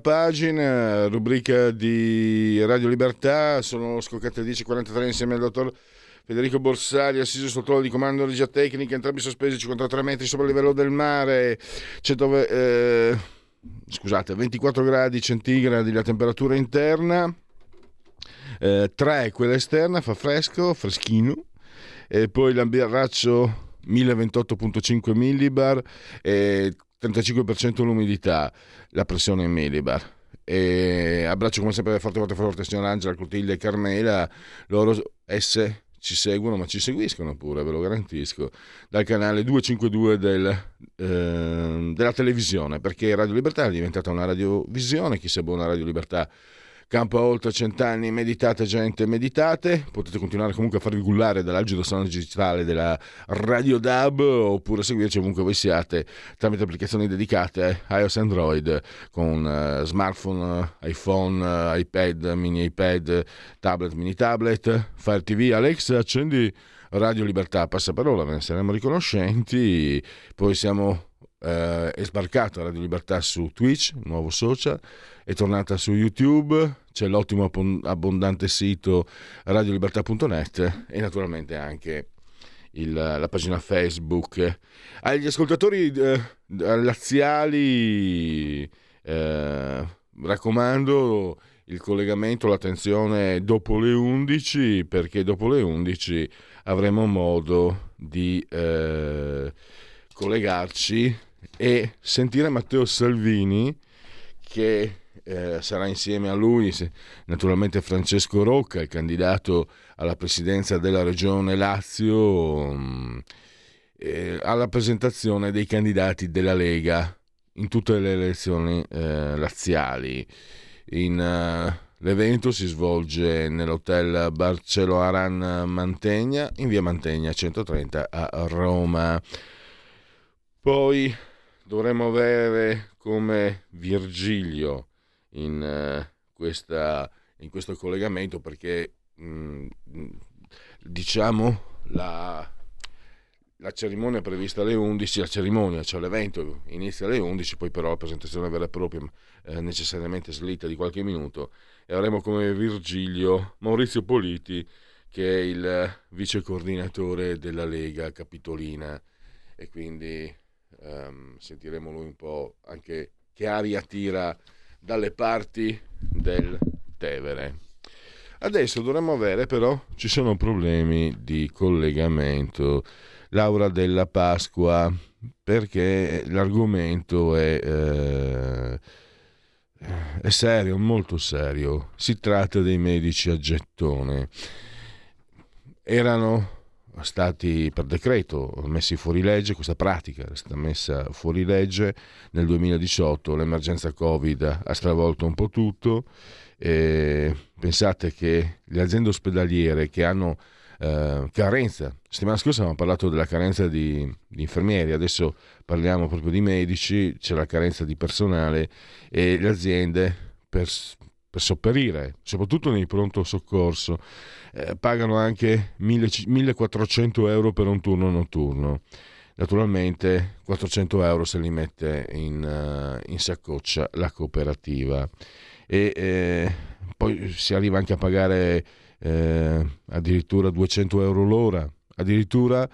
Pagina, rubrica di Radio Libertà, sono scoccate 10.43 insieme al dottor Federico Borsari, assiso sul trono di comando regia tecnica, entrambi sospesi 53 metri sopra il livello del mare, 100, eh, scusate, 24 gradi centigradi la temperatura interna, eh, 3 quella esterna, fa fresco, freschino, e poi l'ambiraccio 1028.5 millibar e 35% l'umidità, la pressione in millibar. E abbraccio come sempre forte forte forte signor Angela, Clotilde e Carmela, loro S ci seguono ma ci seguiscono pure, ve lo garantisco, dal canale 252 del, eh, della televisione, perché Radio Libertà è diventata una radiovisione, chi sa buona Radio Libertà Campo a oltre cent'anni, meditate gente, meditate. Potete continuare comunque a farvi gullare dall'algido suono digitale della Radio DAB oppure seguirci ovunque voi siate tramite applicazioni dedicate iOS Android con uh, smartphone, iPhone, uh, iPad, mini iPad, tablet, mini tablet, Fire TV. Alex, accendi Radio Libertà, passaparola, ve ne saremo riconoscenti. Poi siamo eh, è sbarcato Radio Libertà su Twitch, nuovo social, è tornata su YouTube, c'è l'ottimo abbondante sito radiolibertà.net e naturalmente anche il, la pagina Facebook. Agli ascoltatori eh, laziali eh, raccomando il collegamento, l'attenzione dopo le 11 perché dopo le 11 avremo modo di eh, collegarci e sentire Matteo Salvini che eh, sarà insieme a lui naturalmente Francesco Rocca, il candidato alla presidenza della regione Lazio, mh, mm, eh, alla presentazione dei candidati della Lega in tutte le elezioni eh, laziali. In, uh, l'evento si svolge nell'hotel Barcelo Aran Mantegna in via Mantegna 130 a Roma. Poi dovremmo avere come Virgilio in, uh, questa, in questo collegamento perché mh, mm, diciamo la, la cerimonia prevista alle 11, la cerimonia, cioè l'evento inizia alle 11, poi però la presentazione vera e propria eh, necessariamente slitta di qualche minuto e avremo come Virgilio Maurizio Politi che è il vice coordinatore della Lega Capitolina. E quindi um, sentiremo lui un po' anche che aria tira dalle parti del Tevere. Adesso dovremmo avere però, ci sono problemi di collegamento. Laura della Pasqua, perché l'argomento è, eh, è serio, molto serio. Si tratta dei medici a gettone. Erano stati per decreto messi fuori legge, questa pratica è stata messa fuori legge. Nel 2018, l'emergenza Covid ha stravolto un po' tutto, e pensate che le aziende ospedaliere che hanno eh, carenza, settimana scorsa abbiamo parlato della carenza di, di, infermieri, adesso parliamo proprio di medici, c'è la carenza di personale e le aziende per, per sopperire, soprattutto nei pronto soccorso, eh, pagano anche 1400 euro per un turno notturno. Naturalmente 400 euro se li mette in, uh, in saccoccia la cooperativa e eh, poi si arriva anche a pagare eh, addirittura 200 euro l'ora addirittura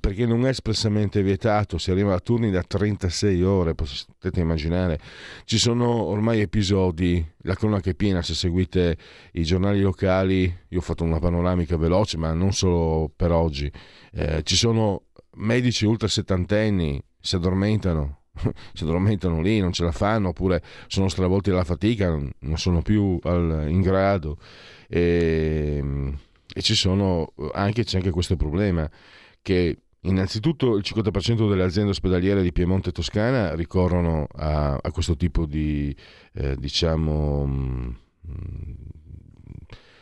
perché non è espressamente vietato, si arriva a turni da 36 ore, potete immaginare. Ci sono ormai episodi, la cronaca è piena, se seguite i giornali locali, io ho fatto una panoramica veloce, ma non solo per oggi, eh, ci sono medici ultra settantenni, si addormentano, si addormentano lì, non ce la fanno, oppure sono stravolti dalla fatica, non sono più al, in grado. E, e sono anche, c'è anche questo problema che innanzitutto il 50% delle aziende ospedaliere di Piemonte e Toscana ricorrono a, a questo tipo di, eh, diciamo, mh, mm,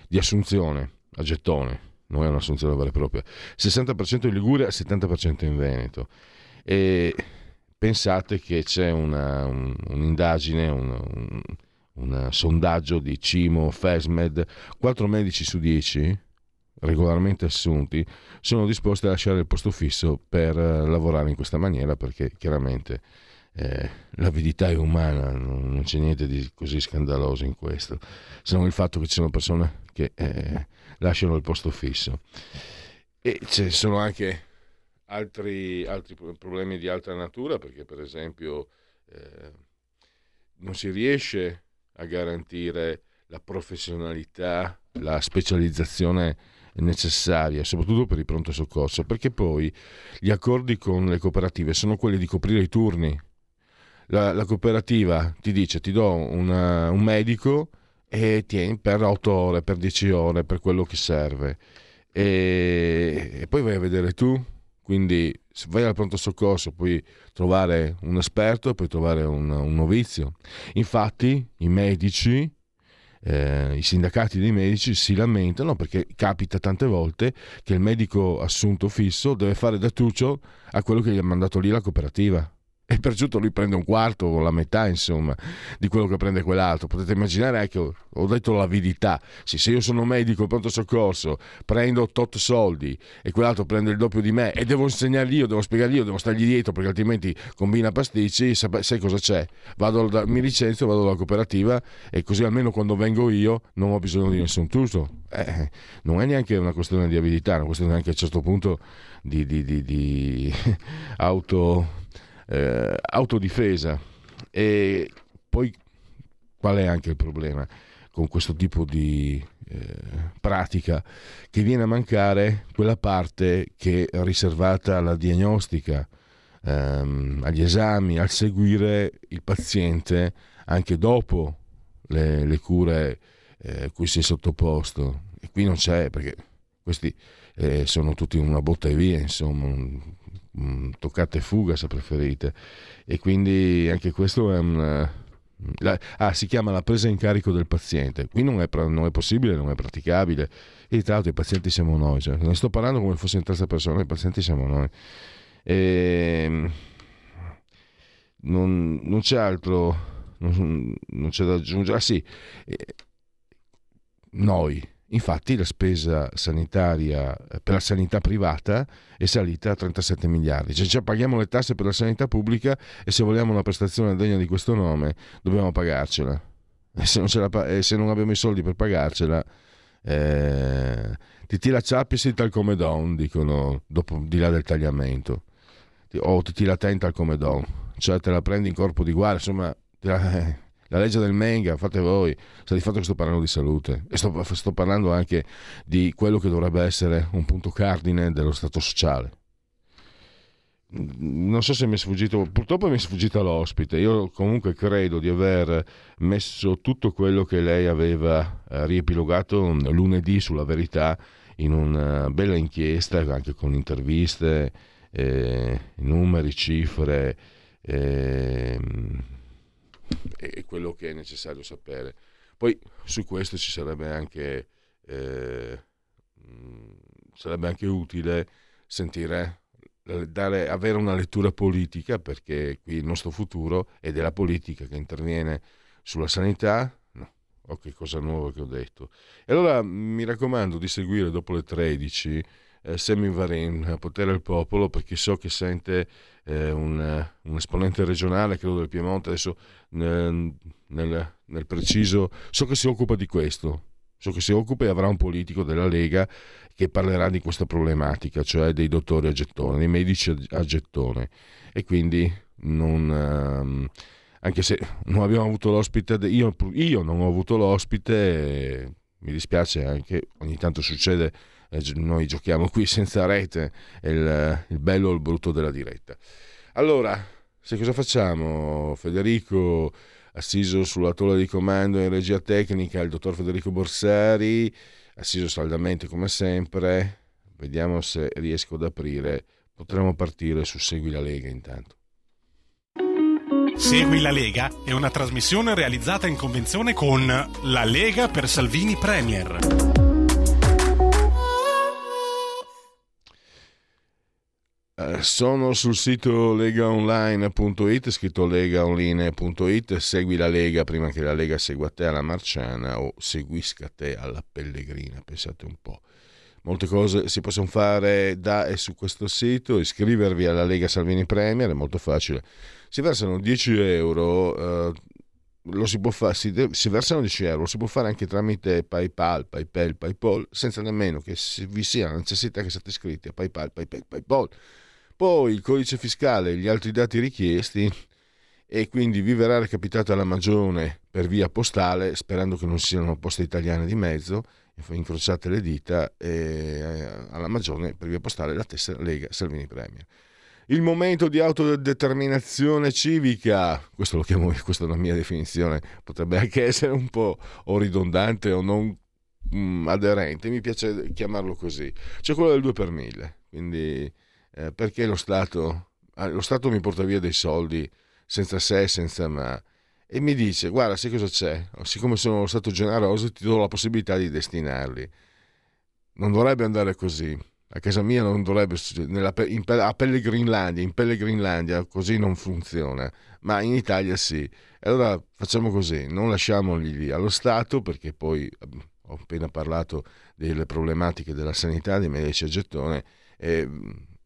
di assunzione a gettone, non è un'assunzione vera e propria, 60% in Liguria, 70% in Veneto. E pensate che c'è una, un, un'indagine, un, un, un, sondaggio di Cimo, Fesmed, 4 medici su 10 regolarmente assunti sono disposti a lasciare il posto fisso per eh, lavorare in questa maniera perché chiaramente eh, l'avidità è umana, non, c'è niente di così scandaloso in questo, se non il fatto che ci sono persone che eh, lasciano il posto fisso. E ci sono anche altri, altri, problemi di altra natura, perché per esempio eh, non si riesce a garantire la professionalità, la specializzazione necessaria, soprattutto per il pronto soccorso, perché poi gli accordi con le cooperative sono quelli di coprire i turni. La, la cooperativa ti dice ti do una, un medico e tieni per 8 ore, per 10 ore, per quello che serve. E, e poi vai a vedere tu, quindi se vai al pronto soccorso puoi trovare un esperto puoi trovare un, un novizio. Infatti i medici, eh, i sindacati dei medici si lamentano perché capita tante volte che il medico assunto fisso deve fare da tuccio a quello che gli ha mandato lì la cooperativa e perciò lui prende un quarto o la metà insomma di quello che prende quell'altro. Potete immaginare anche ho detto l'avidità. Sì, se io sono medico pronto soccorso prendo tot soldi e quell'altro prende il doppio di me e devo insegnargli io devo spiegargli io devo stargli dietro perché altrimenti combina pasticci sai cosa c'è? Vado da, mi licenzio vado alla cooperativa e così almeno quando vengo io non ho bisogno di nessun tutto eh, non è neanche una questione di abilità è una questione anche a un certo punto di, di, di, di auto eh, autodifesa. E poi qual è anche il problema con questo tipo di eh, pratica? Che viene a mancare quella parte che è riservata alla diagnostica, ehm, agli esami, al seguire il paziente anche dopo le, le cure eh, cui si è sottoposto. E qui non c'è perché questi eh, sono tutti una botta e via, insomma, Mm, toccata e fuga se preferite. E quindi anche questo è un eh, ah, si chiama la presa in carico del paziente. Qui non è, non è possibile non è praticabile. E tra l'altro i pazienti siamo noi cioè, ne sto parlando come fosse in terza persona i pazienti siamo noi. E, ehm, non, non, c'è altro non, non, c'è da aggiungere. Ah sì eh, noi Infatti la spesa sanitaria eh, per la sanità privata è salita a 37 miliardi, cioè, cioè, paghiamo le tasse per la sanità pubblica e se vogliamo una prestazione degna di questo nome dobbiamo pagarcela. E se non, la, e se non abbiamo i soldi per pagarcela, eh, ti tira ciappi tal come don, dicono dopo, di là del tagliamento, o ti tira tenta come don, cioè te la prendi in corpo di guardia, insomma... Eh, la legge del Menga, fate voi, sta di fatto che sto parlando di salute e sto, sto parlando anche di quello che dovrebbe essere un punto cardine dello Stato sociale non so se mi è sfuggito, purtroppo mi è sfuggita l'ospite. Io comunque credo di aver messo tutto quello che lei aveva eh, riepilogato lunedì sulla verità in una bella inchiesta, anche con interviste, eh, numeri, cifre. Eh, è quello che è necessario sapere. Poi su questo ci sarebbe anche, eh, sarebbe anche utile sentire, dare, avere una lettura politica perché qui il nostro futuro è della politica che interviene sulla sanità. Oh che cosa nuova che ho detto. E allora mi raccomando di seguire dopo le 13 eh, Semi Varin, Potere al Popolo, perché so che sente eh, un, un, esponente regionale, credo del Piemonte, adesso nel, nel, nel, preciso, so che si occupa di questo, so che si occupa e avrà un politico della Lega che parlerà di questa problematica, cioè dei dottori a gettone, dei medici a gettone. E quindi non... Um, anche se non abbiamo avuto l'ospite, io, io non ho avuto l'ospite, mi dispiace anche, ogni tanto succede noi giochiamo qui senza rete, è il, il bello o il brutto della diretta. Allora, Se cosa facciamo? Federico assiso sulla tolla di comando in regia tecnica, il dottor Federico Borsari, assiso saldamente come sempre. Vediamo se riesco ad aprire. Potremmo partire su Segui la Lega intanto. Segui la Lega è una trasmissione realizzata in convenzione con La Lega per Salvini Premier. Sono sul sito legaonline.it, scritto legaonline.it, segui la Lega prima che la Lega segua te alla Marciana o seguisca te alla Pellegrina, pensate un po'. Molte cose si possono fare da e su questo sito, iscrivervi alla Lega Salvini Premier, è molto facile. Si versano 10 euro, eh, lo si può fare, si, si, versano 10 euro, lo si può fare anche tramite PayPal, PayPal, PayPal, senza nemmeno che vi sia la necessità che siate iscritti a PayPal, PayPal, PayPal poi il codice fiscale e gli altri dati richiesti e quindi vi verrà recapitata la magione per via postale, sperando che non siano poste italiane di mezzo, incrociate le dita, eh, alla magione per via postale la tessera Lega Salvini Premier. Il momento di autodeterminazione civica, questo lo chiamo questa è una mia definizione, potrebbe anche essere un po' o ridondante o non mm, aderente, mi piace chiamarlo così. C'è quello del 2 per 1000, quindi eh, perché lo Stato, ah, lo Stato mi porta via dei soldi senza se e senza ma. E mi dice guarda sai cosa c'è? Siccome sono stato generoso ti do la possibilità di destinarli. Non dovrebbe andare così. A casa mia non dovrebbe in, a Pellegrinlandia in Pellegrinlandia così non funziona ma in Italia sì. Allora facciamo così non lasciamoli lì allo Stato perché poi ho appena parlato delle problematiche della sanità dei medici a gettone e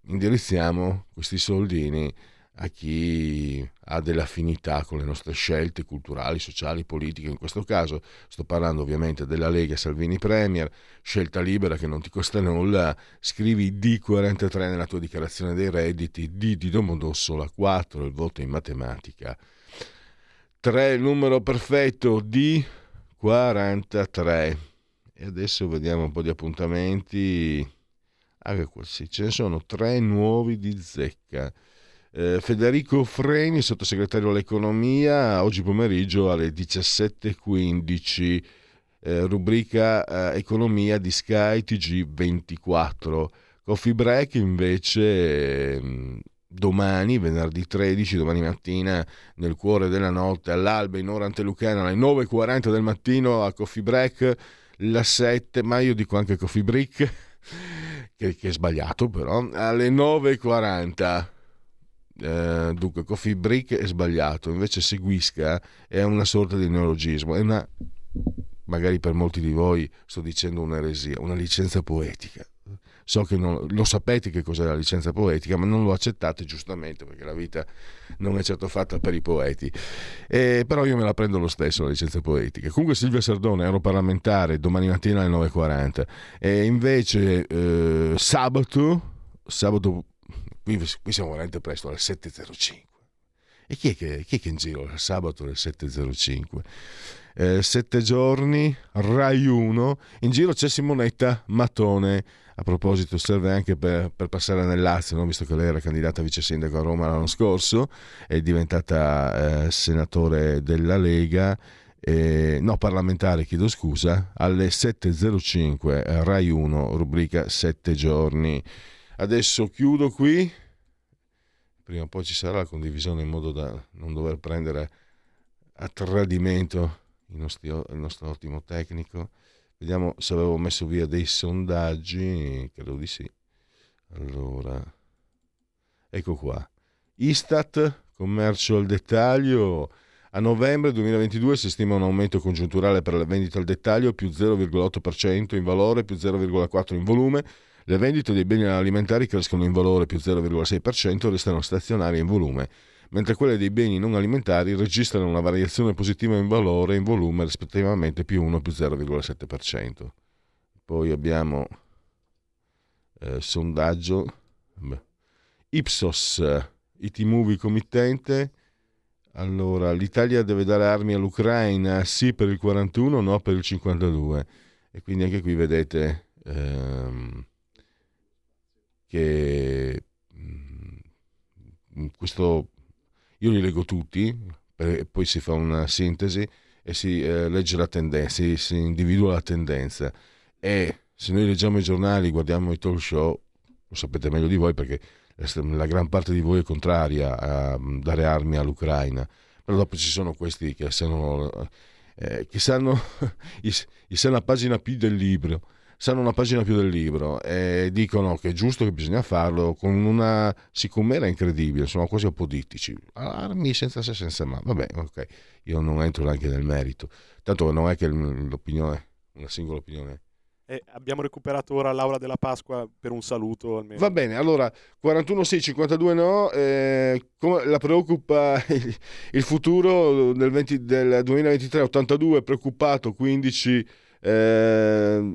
indirizziamo questi soldini a chi ha delle affinità con le nostre scelte culturali, sociali, politiche. In questo caso sto parlando ovviamente della Lega Salvini Premier, scelta libera che non ti costa nulla. Scrivi D43 nella tua dichiarazione dei redditi, D di Domodossola, 4 il voto in matematica. 3 il numero perfetto, D43. E adesso vediamo un po' di appuntamenti anche questi, ce ne sono tre nuovi di zecca. Eh, Federico Freni, sottosegretario all'economia, oggi pomeriggio alle 17.15, eh, rubrica eh, economia di Sky TG24. Coffee Break invece ehm, domani, venerdì 13, domani mattina, nel cuore della notte, all'alba in ora antelucana, alle 9.40 del mattino a Coffee Break, la 7, ma io dico anche Coffee Break che, che è sbagliato però, alle 9.40. Eh, dunque, Coffee Break è sbagliato, invece Seguisca è una sorta di neologismo, è una, magari per molti di voi sto dicendo un'eresia, una licenza poetica so che non, lo sapete che cos'è la licenza poetica, ma non lo accettate giustamente perché la vita non è certo fatta per i poeti. Eh, però io me la prendo lo stesso la licenza poetica. Comunque Silvia Sardone, europarlamentare, domani mattina alle 9.40. E invece eh, sabato, sabato qui, qui, siamo veramente presto, alle 7.05. E chi è che, chi è, che in giro il sabato alle 7.05? Eh, sette giorni, Rai 1, in giro c'è Simonetta Matone a proposito serve anche per, per passare nel Lazio, no? visto che lei era candidata vice sindaco a Roma l'anno scorso, è diventata eh, senatore della Lega, eh, no parlamentare chiedo scusa, alle 7.05 eh, Rai 1, rubrica 7 giorni. Adesso chiudo qui, prima o poi ci sarà la condivisione in modo da non dover prendere a tradimento il nostro, il nostro ottimo tecnico. Vediamo se avevo messo via dei sondaggi, credo di sì. Allora, ecco qua. Istat, commercio al dettaglio. A novembre 2022 si stima un aumento congiunturale per la vendita al dettaglio più 0,8% in valore, più 0,4% in volume. Le vendite dei beni alimentari crescono in valore più 0,6% e restano stazionarie in volume mentre quelle dei beni non alimentari registrano una variazione positiva in valore e in volume rispettivamente più 1 più 0,7%. Poi abbiamo eh, sondaggio Beh. Ipsos, IT Movie committente. Allora, l'Italia deve dare armi all'Ucraina sì per il 41, no per il 52. E quindi anche qui vedete ehm, che mm, questo io li leggo tutti, poi si fa una sintesi e si eh, legge la tendenza, si, individua la tendenza. E se noi leggiamo i giornali, guardiamo i talk show, lo sapete meglio di voi perché la gran parte di voi è contraria a dare armi all'Ucraina, però dopo ci sono questi che sanno, eh, che sanno, sanno una pagina più del libro sanno una pagina più del libro e dicono che è giusto che bisogna farlo con una sicumera incredibile, sono quasi apodittici, armi senza se senza ma, vabbè, ok, io non entro neanche nel merito, tanto non è che l'opinione, una singola opinione. E abbiamo recuperato ora Laura della Pasqua per un saluto almeno. Va bene, allora 41 sì, 52 no, eh, come la preoccupa il, il futuro del, 20, del 2023, 82 preoccupato, 15 eh,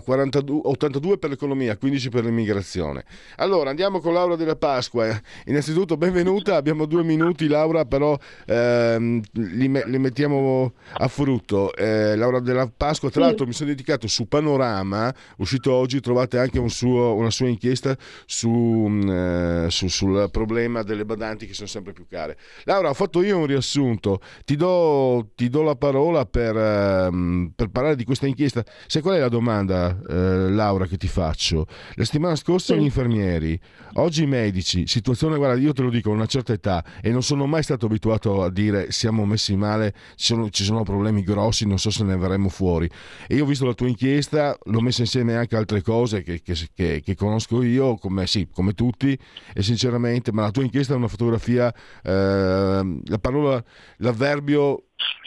42, 82 per l'economia, 15 per l'immigrazione. Allora andiamo con Laura della Pasqua. Innanzitutto benvenuta, abbiamo due minuti Laura, però ehm, li, li, mettiamo a frutto. Eh, Laura della Pasqua, tra sì. l'altro mi sono dedicato su Panorama, uscito oggi, trovate anche un suo, una sua inchiesta su, mm, eh, su, sul problema delle badanti che sono sempre più care. Laura, ho fatto io un riassunto, ti do, ti do la parola per, ehm, per parlare di questa inchiesta. Sai qual è la domanda? Eh, Laura, che ti faccio. La settimana scorsa sì. gli infermieri, oggi i medici, situazione, guarda, io te lo dico, a una certa età e non sono mai stato abituato a dire siamo messi male, ci sono, ci sono problemi grossi, non so se ne verremo fuori. E io ho visto la tua inchiesta, l'ho messa insieme anche altre cose che, che, che, che conosco io, come, sì, come tutti, e sinceramente, ma la tua inchiesta è una fotografia, eh, la parola, l'avverbio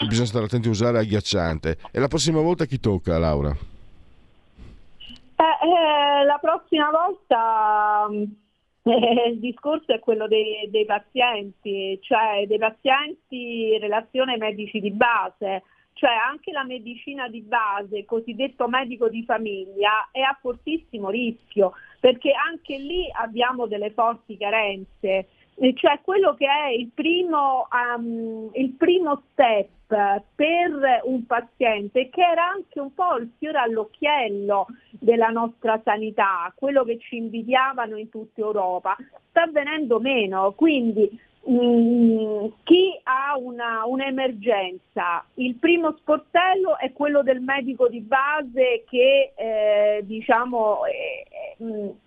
bisogna stare attenti a usare agghiacciante. E la prossima volta chi tocca, Laura? Eh, eh, la prossima volta eh, il discorso è quello dei, dei, pazienti, cioè dei pazienti in relazione ai medici di base, cioè anche la medicina di base, cosiddetto medico di famiglia, è a fortissimo rischio perché anche lì abbiamo delle forti carenze. Cioè quello che è il primo, um, il primo step per un paziente che era anche un po' il fiore all'occhiello della nostra sanità, quello che ci invidiavano in tutta Europa, sta avvenendo meno. Quindi mh, mm, chi ha una, un'emergenza, il primo sportello è quello del medico di base che eh, diciamo è,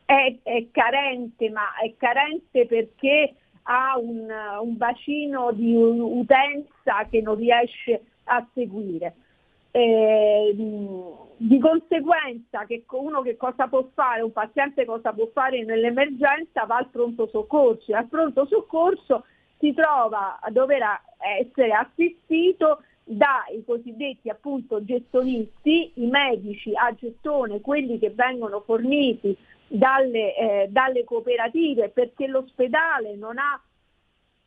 è, è, carente, ma è carente perché ha un, un bacino di utenza che non riesce a seguire. Eh, di conseguenza che uno che cosa può fare, un paziente cosa può fare nell'emergenza va al pronto soccorso e al pronto soccorso si trova a dover essere assistito dai cosiddetti appunto gestonisti, i medici a gestione, quelli che vengono forniti dalle, eh, dalle cooperative perché l'ospedale non ha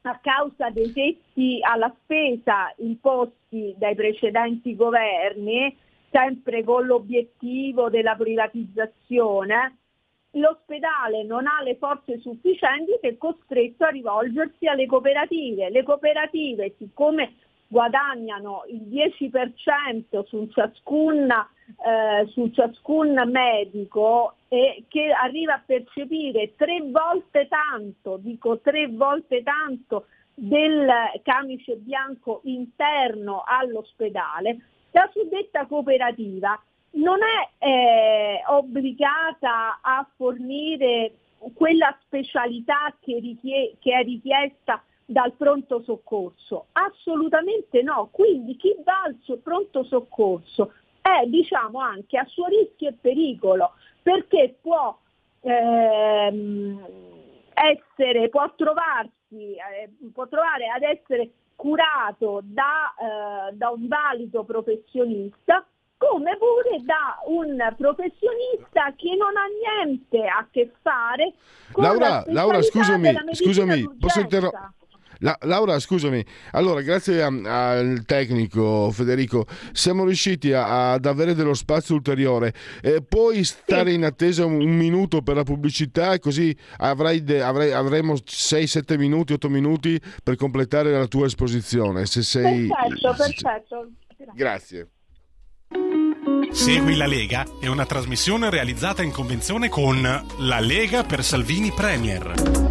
a causa dei tetti alla spesa imposti dai precedenti governi, sempre con l'obiettivo della privatizzazione, l'ospedale non ha le forze sufficienti che è costretto a rivolgersi alle cooperative. Le cooperative, siccome guadagnano il 10% su ciascun, eh, su ciascun medico e che arriva a percepire tre volte tanto, dico tre volte tanto, del camice bianco interno all'ospedale, la suddetta cooperativa non è eh, obbligata a fornire quella specialità che, richie- che è richiesta dal pronto soccorso? Assolutamente no. Quindi chi va al suo pronto soccorso è diciamo anche a suo rischio e pericolo perché può ehm, essere, può trovarsi, eh, può trovare ad essere curato da, eh, da un valido professionista come pure da un professionista che non ha niente a che fare con Laura, la Laura scusami, scusami, posso interrompere? La, Laura, scusami, allora grazie al tecnico Federico siamo riusciti a, ad avere dello spazio ulteriore. Eh, puoi stare sì. in attesa un, un, minuto per la pubblicità e così avrai de, avrai, avremo 6-7 minuti, 8 minuti per completare la tua esposizione. Se sei... Perfetto, perfetto. Grazie. Segui la Lega è una trasmissione realizzata in convenzione con La Lega per Salvini Premier.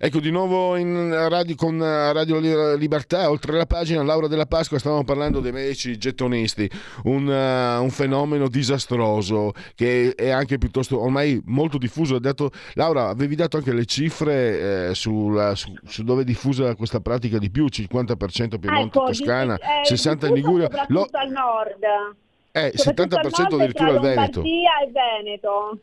Ecco di nuovo in radio, con Radio Libertà, oltre la pagina Laura della Pasqua, stavamo parlando dei medici gettonisti, un, uh, un, fenomeno disastroso che è anche piuttosto ormai molto diffuso. Dato, Laura, avevi dato anche le cifre eh, sulla, su, su, dove è diffusa questa pratica di più, 50% Piemonte, ecco, Toscana, eh, 60% in Liguria. Lo... al nord. Eh, 70% addirittura al Veneto. Lombardia e Veneto.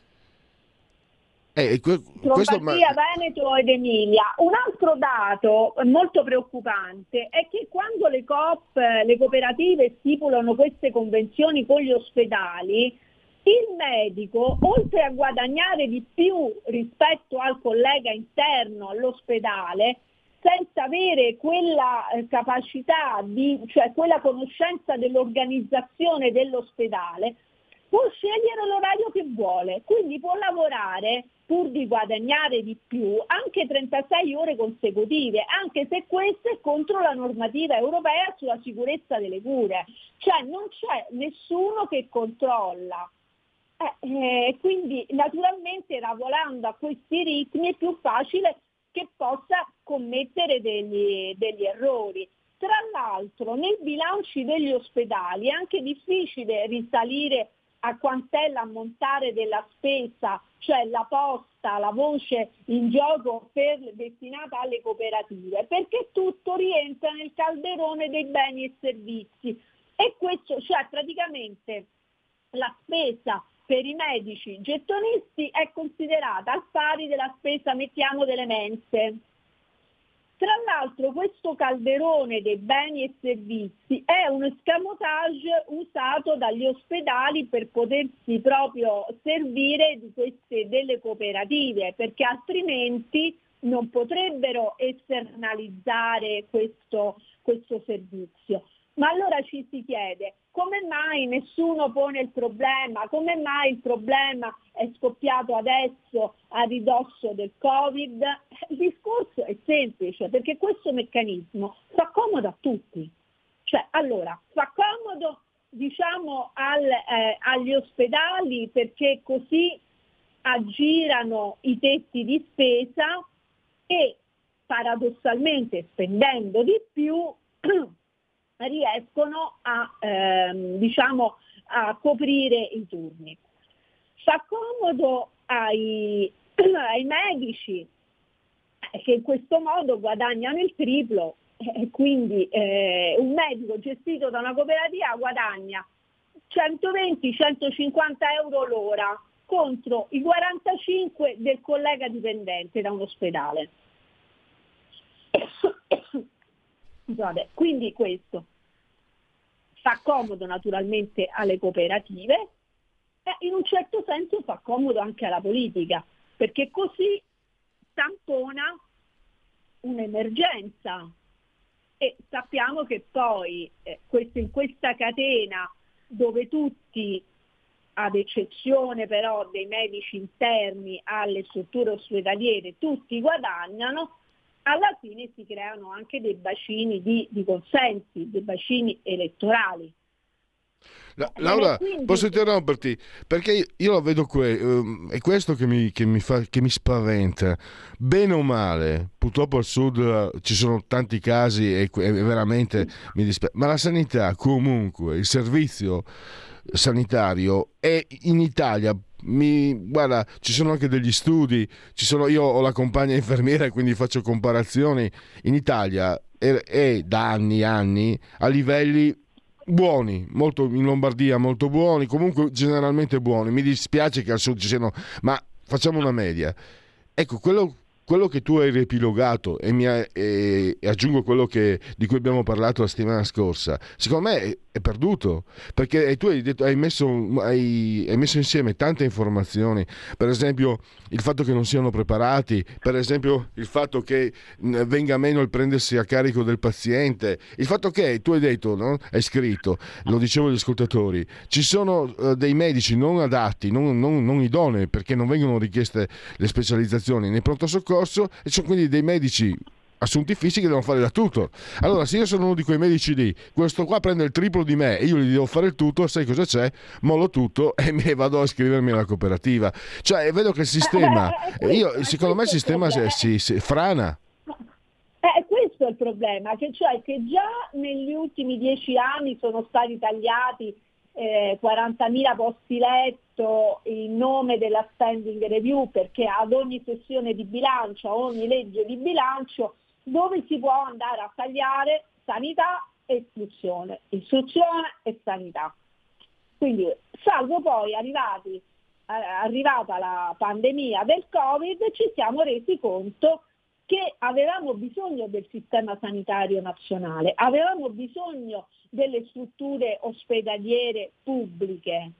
Eh, que- questo, ma... Veneto ed Emilia. Un altro dato molto preoccupante è che quando le COP, le cooperative stipulano queste convenzioni con gli ospedali, il medico, oltre a guadagnare di più rispetto al collega interno all'ospedale, senza avere quella eh, capacità, di, cioè quella conoscenza dell'organizzazione dell'ospedale, può scegliere l'orario che vuole, quindi può lavorare pur di guadagnare di più anche 36 ore consecutive, anche se questo è contro la normativa europea sulla sicurezza delle cure. Cioè non c'è nessuno che controlla. Eh, eh, quindi naturalmente lavorando a questi ritmi è più facile che possa commettere degli, degli errori. Tra l'altro nei bilanci degli ospedali è anche difficile risalire a quant'è l'ammontare della spesa, cioè la posta, la voce in gioco per, destinata alle cooperative, perché tutto rientra nel calderone dei beni e servizi. E questo, cioè praticamente la spesa per i medici gettonisti è considerata al pari della spesa, mettiamo, delle mense. Tra l'altro questo calderone dei beni e servizi è un escamotage usato dagli ospedali per potersi proprio servire di queste delle cooperative, perché altrimenti non potrebbero esternalizzare questo, questo servizio. Ma allora ci si chiede come mai nessuno pone il problema, come mai il problema è scoppiato adesso a ridosso del Covid? Il discorso è semplice perché questo meccanismo fa comodo a tutti. Cioè, allora, fa comodo diciamo al, eh, agli ospedali perché così aggirano i tetti di spesa e paradossalmente spendendo di più riescono a, ehm, diciamo, a coprire i turni. Fa comodo ai, ai medici eh, che in questo modo guadagnano il triplo e quindi eh, un medico gestito da una cooperativa guadagna 120-150 euro l'ora contro i 45 del collega dipendente da un ospedale. Scusate, quindi questo fa comodo naturalmente alle cooperative e in un certo senso fa comodo anche alla politica, perché così tampona un'emergenza. E sappiamo che poi eh, questo, in questa catena dove tutti, ad eccezione però dei medici interni alle strutture ospedaliere, tutti guadagnano, alla fine si creano anche dei bacini di, di consensi, dei bacini elettorali. La, Laura, quindi... posso interromperti? Perché io lo vedo qui, um, è questo che mi, che, mi fa, che mi, spaventa. Bene o male, purtroppo al sud uh, ci sono tanti casi e, e veramente mi dispiace, ma la sanità comunque, il servizio sanitario. È in Italia mi, guarda, ci sono anche degli studi, sono, io ho la compagna infermiera quindi faccio comparazioni, in Italia è, è da anni e anni a livelli buoni, molto, in Lombardia molto buoni, comunque generalmente buoni, mi dispiace che al sud ci siano, ma facciamo una media. Ecco, quello quello che tu hai riepilogato e, ha, e, e aggiungo quello che, di cui abbiamo parlato la settimana scorsa, secondo me è, è perduto perché tu hai, detto, hai, messo, hai, hai, messo, insieme tante informazioni, per esempio il fatto che non siano preparati, per esempio il fatto che venga meno il prendersi a carico del paziente, il fatto che tu hai detto, no? hai scritto, lo dicevo agli ascoltatori, ci sono uh, dei medici non adatti, non, non, non idonei perché non vengono richieste le specializzazioni nei pronto soccorso soccorso e sono quindi dei medici assunti fissi che devono fare da tutto. Allora, se io sono uno di quei medici lì, questo qua prende il triplo di me e io gli devo fare il tutto, sai cosa c'è? Mollo tutto e mi vado a iscrivermi alla cooperativa. Cioè, vedo che il sistema, eh, io, secondo me il sistema si, si, si frana. Eh, questo è il problema, che cioè che già negli ultimi dieci anni sono stati tagliati eh, 40.000 posti letto in nome della standing review perché ad ogni sessione di bilancio, a ogni legge di bilancio, dove si può andare a tagliare sanità e istruzione, istruzione e sanità. Quindi, salvo poi arrivati, eh, arrivata la pandemia del Covid, ci siamo resi conto che avevamo bisogno del sistema sanitario nazionale, avevamo bisogno delle strutture ospedaliere pubbliche,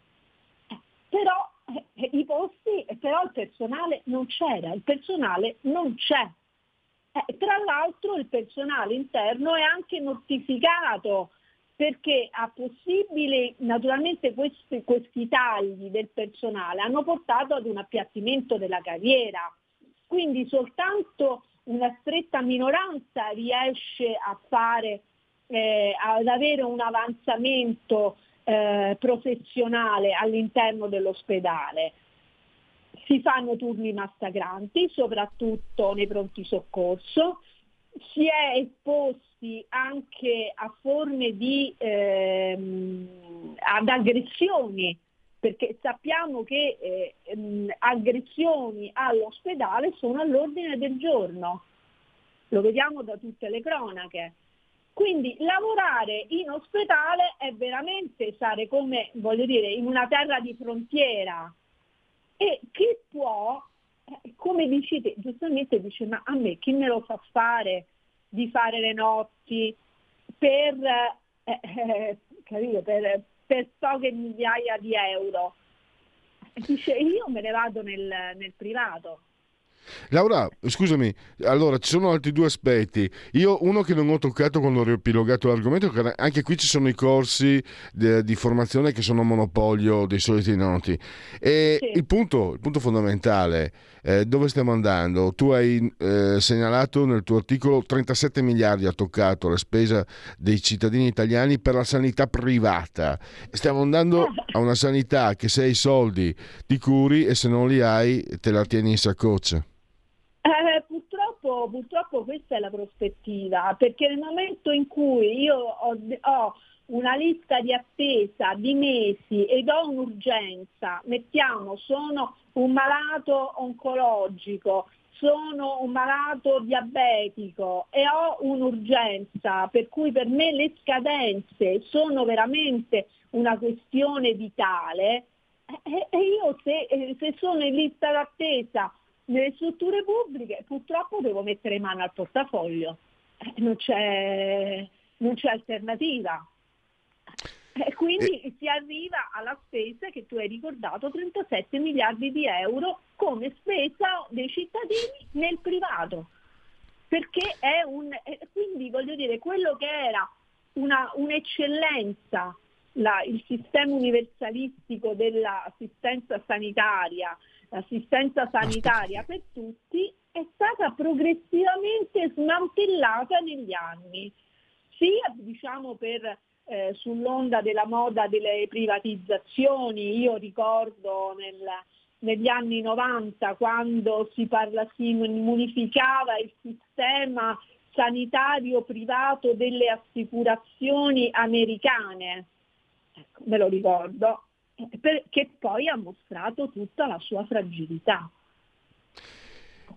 però eh, i posti, però il personale non c'era, il personale non c'è. Eh, tra l'altro il personale interno è anche mortificato perché a possibile, naturalmente questi, questi tagli del personale hanno portato ad un appiattimento della carriera, quindi soltanto una stretta minoranza riesce a fare, eh, ad avere un avanzamento eh, professionale all'interno dell'ospedale. Si fanno turni massacranti, soprattutto nei pronti soccorso, si è esposti anche a forme di ehm, ad aggressioni perché sappiamo che eh, mh, aggressioni all'ospedale sono all'ordine del giorno, lo vediamo da tutte le cronache. Quindi lavorare in ospedale è veramente stare come, voglio dire, in una terra di frontiera e chi può, eh, come dicete, giustamente dice, ma a me chi me lo fa fare di fare le notti per, eh, eh, capito, per, per poche migliaia di euro. Dice io me ne vado nel, nel privato. Laura, scusami, allora ci sono altri due aspetti. Io uno che non ho toccato quando ho riepilogato l'argomento, che anche qui ci sono i corsi de, di formazione che sono monopolio dei soliti noti. E sì. il, punto, il, punto, fondamentale, eh, dove stiamo andando? Tu hai eh, segnalato nel tuo articolo 37 miliardi ha toccato la spesa dei cittadini italiani per la sanità privata. Stiamo andando a una sanità che se hai soldi ti curi e se non li hai te la tieni in saccoccia. Eh, purtroppo, purtroppo, questa è la prospettiva, perché nel momento in cui io ho, ho, una lista di attesa di mesi ed ho un'urgenza, mettiamo, sono un malato oncologico, sono un malato diabetico e ho un'urgenza, per cui per me le scadenze sono veramente una questione vitale, e, io se, se sono in lista d'attesa nelle strutture pubbliche purtroppo devo mettere mano al portafoglio, eh, non, c'è, non c'è alternativa. E quindi eh. si arriva alla spesa che tu hai ricordato, 37 miliardi di euro come spesa dei cittadini nel privato. Perché è un, quindi voglio dire, quello che era una, un'eccellenza, la, il sistema universalistico dell'assistenza sanitaria, l'assistenza sanitaria per tutti è stata progressivamente smantellata negli anni, sia diciamo per eh, sull'onda della moda delle privatizzazioni, io ricordo nel, negli anni 90 quando si, parla, si unificava il sistema sanitario privato delle assicurazioni americane, ecco, me lo ricordo, che poi ha mostrato tutta la sua fragilità.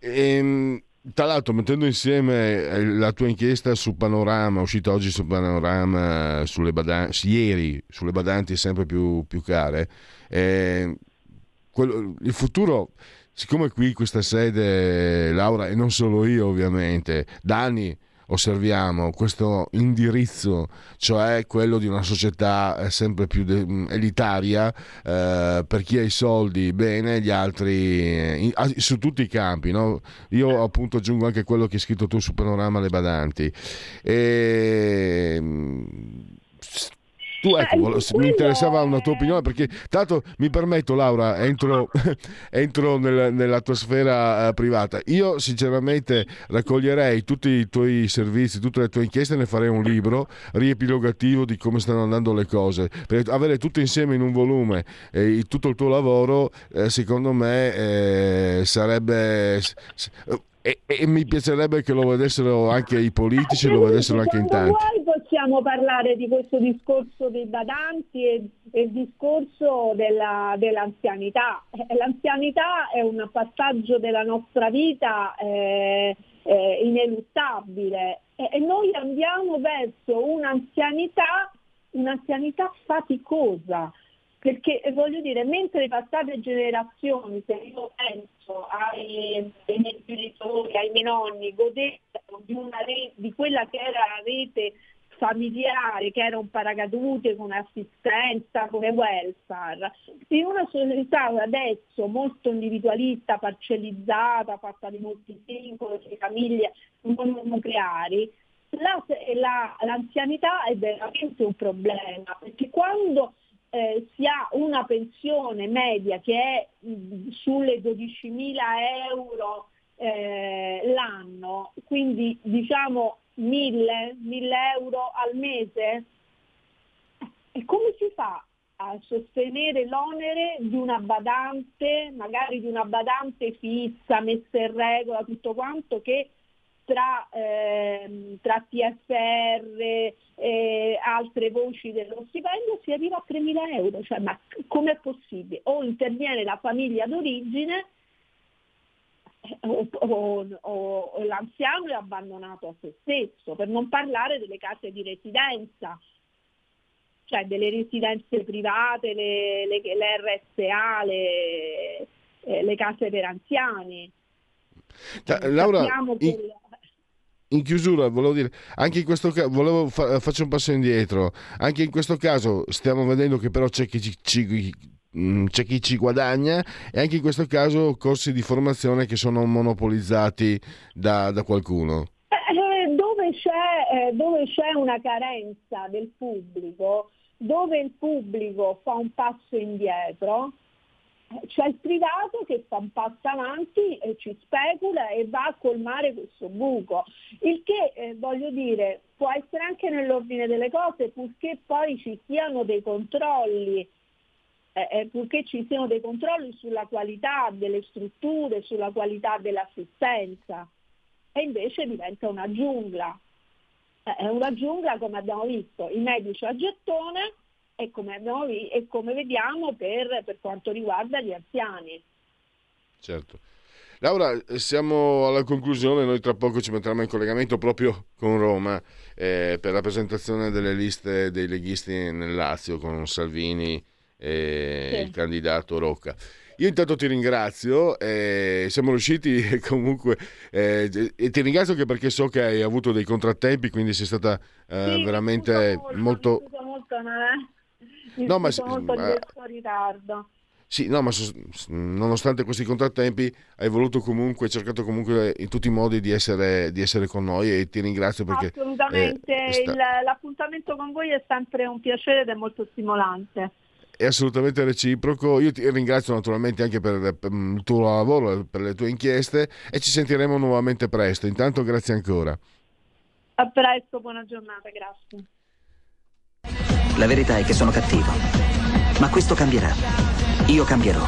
Ehm, tra l'altro, mettendo insieme eh, la tua inchiesta su Panorama, uscita oggi su Panorama, sulle badanti, ieri sulle badanti sempre più, più care, eh, quello, il futuro siccome qui questa sede, Laura, e non solo io ovviamente, da anni osserviamo questo indirizzo, cioè quello di una società eh, sempre più de- mm, elitaria, eh, per chi ha i soldi bene, gli altri eh, in- ah, su tutti i campi. No? Io appunto aggiungo anche quello che hai scritto tu su Panorama Le Badanti. E, mm, tu ecco, Eh, mi interessava una tua opinione perché tanto mi permetto Laura, entro, entro nel- nella tua sfera eh, privata. Io sinceramente raccoglierei tutti i tuoi servizi, tutte le tue inchieste e ne farei un libro riepilogativo di come stanno andando le cose. Per avere tutto insieme in un volume e tutto il tuo lavoro, eh, secondo me eh, sarebbe... s- e, e mi piacerebbe che lo vedessero anche i politici, lo vedessero anche in tanti. Possiamo parlare di questo discorso dei badanti e, il discorso della- dell'anzianità. Eh, L'anzianità è un passaggio della nostra vita eh, eh, ineluttabile e, e noi andiamo verso un'anzianità, un'anzianità faticosa. Perché eh, voglio dire, mentre le passate generazioni, se io penso ai, ai miei genitori, ai miei nonni, godevano di, una re- di quella che era la rete familiare, che era un paracadute con assistenza, come welfare, in una società adesso molto individualista, parcellizzata, fatta di molti singoli, di famiglie mononucleari, la- la- l'anzianità è veramente un problema, perché quando eh, si ha una pensione media che è sulle 12.000 euro eh, l'anno, quindi diciamo 1.000, 1.000 euro al mese, e come si fa a sostenere l'onere di una badante, magari di una badante fissa, messa in regola, tutto quanto, che tra, ehm, tra TFR e altre voci dello stipendio si arriva a 3.000 euro, cioè, ma com'è possibile? O interviene la famiglia d'origine eh, o, o- o- l'anziano è abbandonato a se stesso, per non parlare delle case di residenza, cioè delle residenze private, le, le- le RSA, le, eh, le case per anziani. Ta- Laura, Sappiamo in- in chiusura volevo dire anche in questo caso volevo fa- faccio un passo indietro anche in questo caso stiamo vedendo che però c'è chi ci, ci- c'è chi ci guadagna e anche in questo caso corsi di formazione che sono monopolizzati da, da qualcuno Eh, dove, c'è, eh, dove c'è una carenza del pubblico, dove il pubblico fa un passo indietro, eh, c'è il privato che fa un passo avanti e ci specula e va a colmare questo buco. Il che, eh, voglio dire, può essere anche nell'ordine delle cose, purché poi ci siano dei controlli eh, eh, purché ci siano dei controlli sulla qualità delle strutture, sulla qualità dell'assistenza e invece diventa una giungla. Eh, È una giungla come abbiamo visto, i medici a gettone e come, vi- e come vediamo per, per quanto riguarda gli anziani. certo Laura, siamo alla conclusione, noi tra poco ci metteremo in collegamento proprio con Roma eh, per la presentazione delle liste dei leghisti nel Lazio con Salvini e Sì. il candidato Rocca. Io intanto ti ringrazio, eh, siamo riusciti comunque, eh, e ti ringrazio anche perché so che hai avuto dei contrattempi, quindi sei stata eh, Sì, veramente scuso molto... Mi molto, ma, mi No, ma molto ma- ritardo. Sì, no, ma nonostante questi contrattempi hai voluto comunque, cercato comunque in tutti i modi di essere, di essere con noi e ti ringrazio perché... Assolutamente, eh, sta- il- l'appuntamento con voi è sempre un piacere ed è molto stimolante. È assolutamente reciproco. Io ti ringrazio naturalmente anche per, per il tuo lavoro, per le tue inchieste e ci sentiremo nuovamente presto. Intanto grazie ancora. A presto, buona giornata, grazie. La verità è che sono cattivo. Ma questo cambierà. Io cambierò.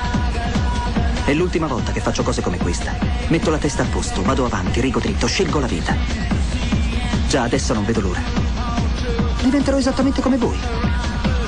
È l'ultima volta che faccio cose come questa. Metto la testa a posto, vado avanti, rigo dritto, scelgo la vita. Già adesso non vedo l'ora. Diventerò esattamente come voi.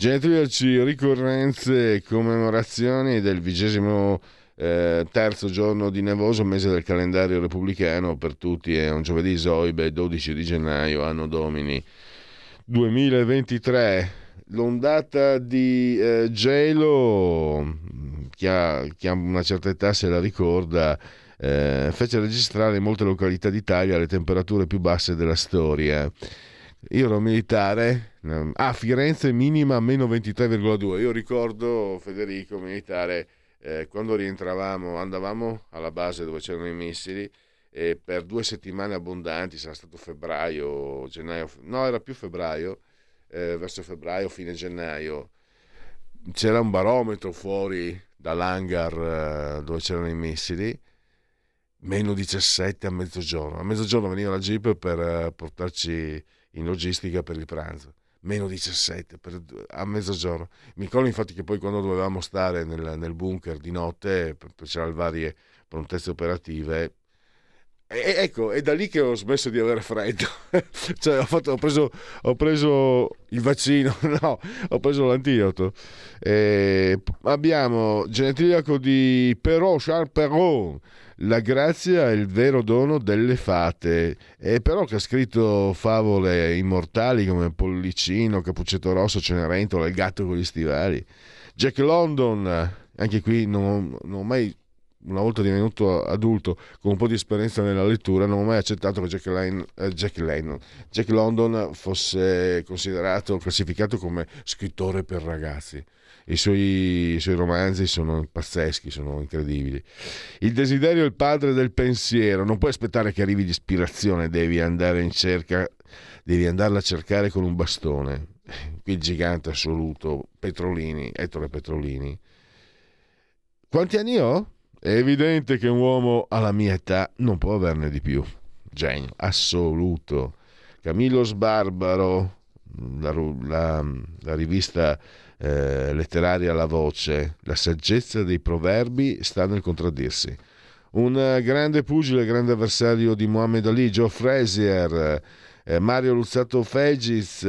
Genetriaci, ricorrenze commemorazioni del vigesimo eh, terzo giorno di nevoso, mese del calendario repubblicano per tutti, è un giovedì Zoibe, 12 di gennaio, anno domini 2023. L'ondata di eh, gelo, chi ha, chi ha una certa età se la ricorda, eh, fece registrare in molte località d'Italia le temperature più basse della storia. Io ero militare, a ah, Firenze minima meno 23,2. Io ricordo Federico militare eh, quando rientravamo, andavamo alla base dove c'erano i missili e per due settimane abbondanti, sarà stato febbraio, gennaio, no era più febbraio, eh, verso febbraio, fine gennaio, c'era un barometro fuori dall'hangar eh, dove c'erano i missili meno 17 a mezzogiorno. A mezzogiorno veniva la jeep per eh, portarci in logistica per il pranzo meno 17 per, a mezzogiorno. Mi ricordo infatti che poi quando dovevamo stare nel, nel bunker di notte, c'erano varie prontezze operative, e, ecco, è da lì che ho smesso di avere freddo. cioè, ho, fatto, ho, preso, ho, preso, il vaccino, no, ho preso l'antidoto. E abbiamo genetriaco di Perrault, Charles Perrault la grazia è il vero dono delle fate. E però che ha scritto favole immortali come Pollicino, Cappuccetto Rosso, Cenerentola, Il gatto con gli stivali. Jack London, anche qui non, non ho mai una volta divenuto adulto con un po' di esperienza nella lettura, non ho mai accettato che Jack, Lane, eh, Jack, Lennon, Jack London fosse considerato, classificato come scrittore per ragazzi i suoi, i suoi romanzi sono pazzeschi, sono incredibili. Il desiderio è il padre del pensiero, non puoi aspettare che arrivi l'ispirazione, devi andare in cerca, devi andarla a cercare con un bastone. Il gigante assoluto, Petrolini, Ettore Petrolini. Quanti anni ho? È evidente che un uomo alla mia età non può averne di più. Genio, assoluto. Camillo Sbarbaro, la, la, la rivista eh, letteraria alla voce, la saggezza dei proverbi sta nel contraddirsi. Un grande pugile, grande avversario di Muhammad Ali, Joe Frazier, eh, Mario Luzzato Fegiz,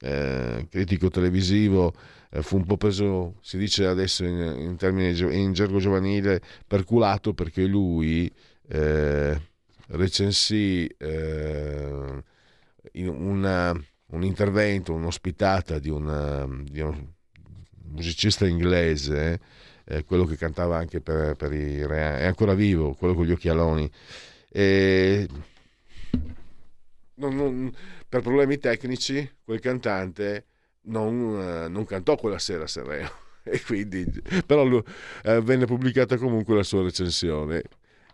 eh, critico televisivo, eh, fu un po' preso, si dice adesso in, in termini in gergo giovanile, perculato perché lui eh, recensì una un intervento, un'ospitata di, una, di un musicista inglese, eh, quello che cantava anche per, per i Rea, è ancora vivo, quello con gli occhialoni. E non, non, per problemi tecnici quel cantante non, non cantò quella sera a Sanremo. E quindi, però lui, eh, venne pubblicata comunque la sua recensione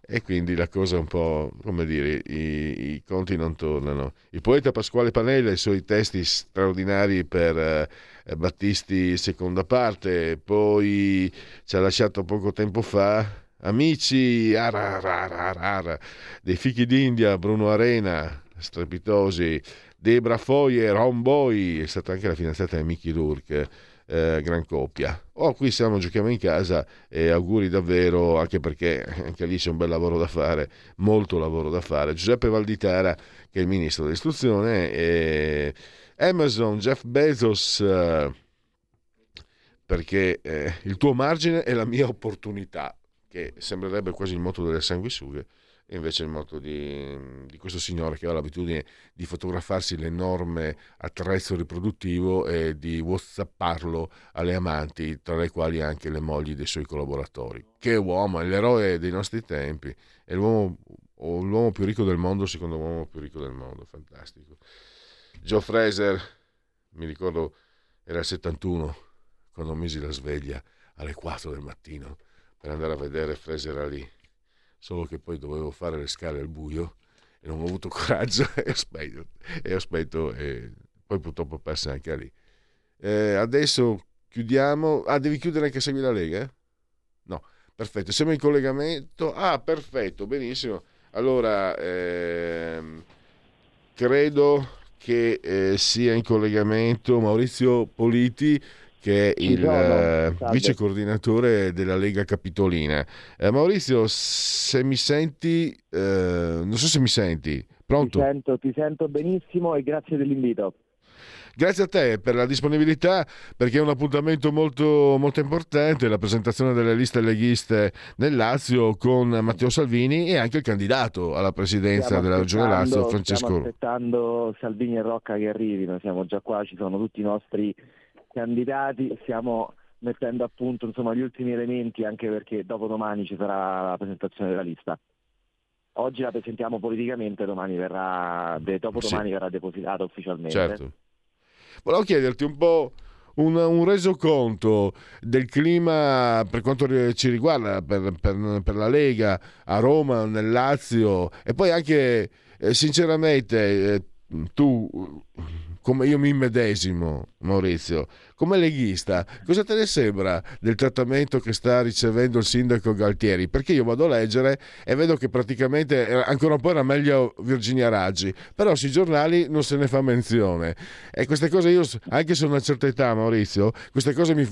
e quindi la cosa è un po' come dire, i, i, conti non tornano. Il poeta Pasquale Panella i suoi testi straordinari per eh, Battisti seconda parte, poi ci ha lasciato poco tempo fa Amici ara, ara, ara, dei Fichi d'India, Bruno Arena, strepitosi, Debra Foyer, Homeboy, è stata anche la fidanzata di Mickey Rourke eh, gran coppia. Oh, qui siamo, giochiamo in casa e auguri davvero, anche perché anche lì c'è un bel lavoro da fare, molto lavoro da fare. Giuseppe Valditara, che è il ministro dell'istruzione, e Amazon, Jeff Bezos, eh, perché eh, il tuo margine è la mia opportunità, che sembrerebbe quasi il motto delle sanguisughe e invece il moto di, di, questo signore che ha l'abitudine di fotografarsi l'enorme attrezzo riproduttivo e di whatsapparlo alle amanti, tra le quali anche le mogli dei suoi collaboratori. Che uomo, è l'eroe dei nostri tempi, è l'uomo, l'uomo più ricco del mondo, secondo l'uomo più ricco del mondo, fantastico. Joe Fraser, mi ricordo, era il 71, quando misi la sveglia alle 4 del mattino per andare a vedere Fraser lì solo che poi dovevo fare le scale al buio e non ho avuto coraggio e ho spento, e, ho spento, e poi purtroppo persa anche lì. Eh, adesso chiudiamo. Ah, devi chiudere anche Segui la Lega? No, perfetto. Siamo in collegamento. Ah, perfetto, benissimo. Allora, ehm, credo che eh, sia in collegamento Maurizio Politi che è il eh, vice coordinatore della Lega Capitolina. Eh, Maurizio, se mi senti, eh, non so se mi senti, pronto? Ti sento, ti sento benissimo e grazie dell'invito. Grazie a te per la disponibilità perché è un appuntamento molto, molto importante, la presentazione delle liste leghiste nel Lazio con Matteo Salvini e anche il candidato alla presidenza della Regione Lazio, Francesco. Stiamo aspettando Salvini e Rocca che arrivino, siamo già qua, ci sono tutti i nostri candidati, stiamo mettendo a punto insomma, gli ultimi elementi anche perché dopodomani ci sarà la presentazione della lista. Oggi la presentiamo politicamente, domani verrà, dopodomani Sì. verrà depositata ufficialmente. Certo. Volevo chiederti un po' un, un resoconto del clima per quanto ci riguarda, per, per- per la Lega a Roma, nel Lazio e poi anche, eh, sinceramente, eh, tu, come io mi immedesimo, Maurizio, come leghista, cosa te ne sembra del trattamento che sta ricevendo il sindaco Galtieri? Perché io vado a leggere e vedo che praticamente ancora un po' era meglio Virginia Raggi, però sui giornali non se ne fa menzione. E queste cose io, anche se ho una certa età, Maurizio, queste cose mi,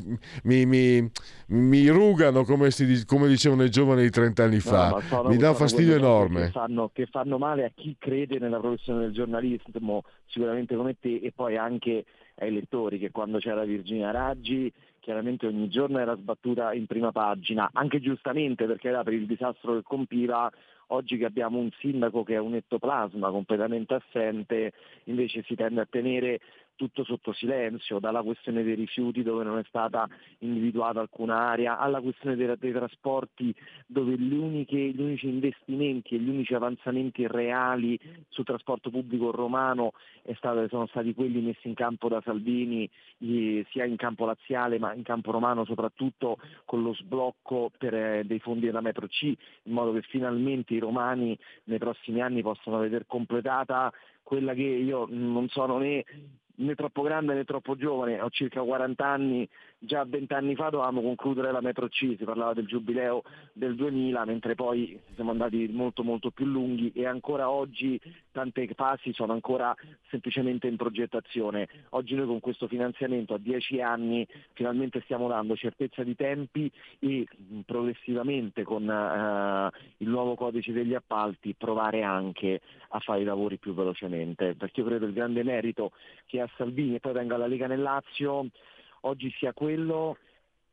mi, mi- mi rugano, come, si, come dicevano i giovani di 30 anni No, fa. ma sono- mi dà un fastidio enorme. Che fanno, che fanno male a chi crede nella professione del giornalismo, sicuramente come te, e poi anche ai lettori, che quando c'era Virginia Raggi chiaramente ogni giorno era sbattuta in prima pagina, anche giustamente perché era per il disastro che compiva. Oggi che abbiamo un sindaco che è un ettoplasma completamente assente, invece si tende a tenere tutto sotto silenzio, dalla questione dei rifiuti dove non è stata individuata alcuna area, alla questione dei, dei trasporti dove uniche- gli unici investimenti e gli unici avanzamenti reali sul trasporto pubblico romano stato- sono stati quelli messi in campo da Salvini eh, sia in campo laziale ma in campo romano soprattutto con lo sblocco per, eh, dei fondi della metro C in modo che finalmente i romani nei prossimi anni possano vedere completata quella che io non sono né né troppo grande né troppo giovane, ho circa 40 anni, già 20 anni fa dovevamo concludere la metro C, si parlava del giubileo del 2000, mentre poi siamo andati molto molto più lunghi e ancora oggi tante fasi sono ancora semplicemente in progettazione. Oggi noi con questo finanziamento a 10 anni finalmente stiamo dando certezza di tempi e mh, progressivamente con eh, il nuovo codice degli appalti provare anche a fare i lavori più velocemente, perché io credo il grande merito che a Salvini e poi venga la Lega nel Lazio oggi sia quello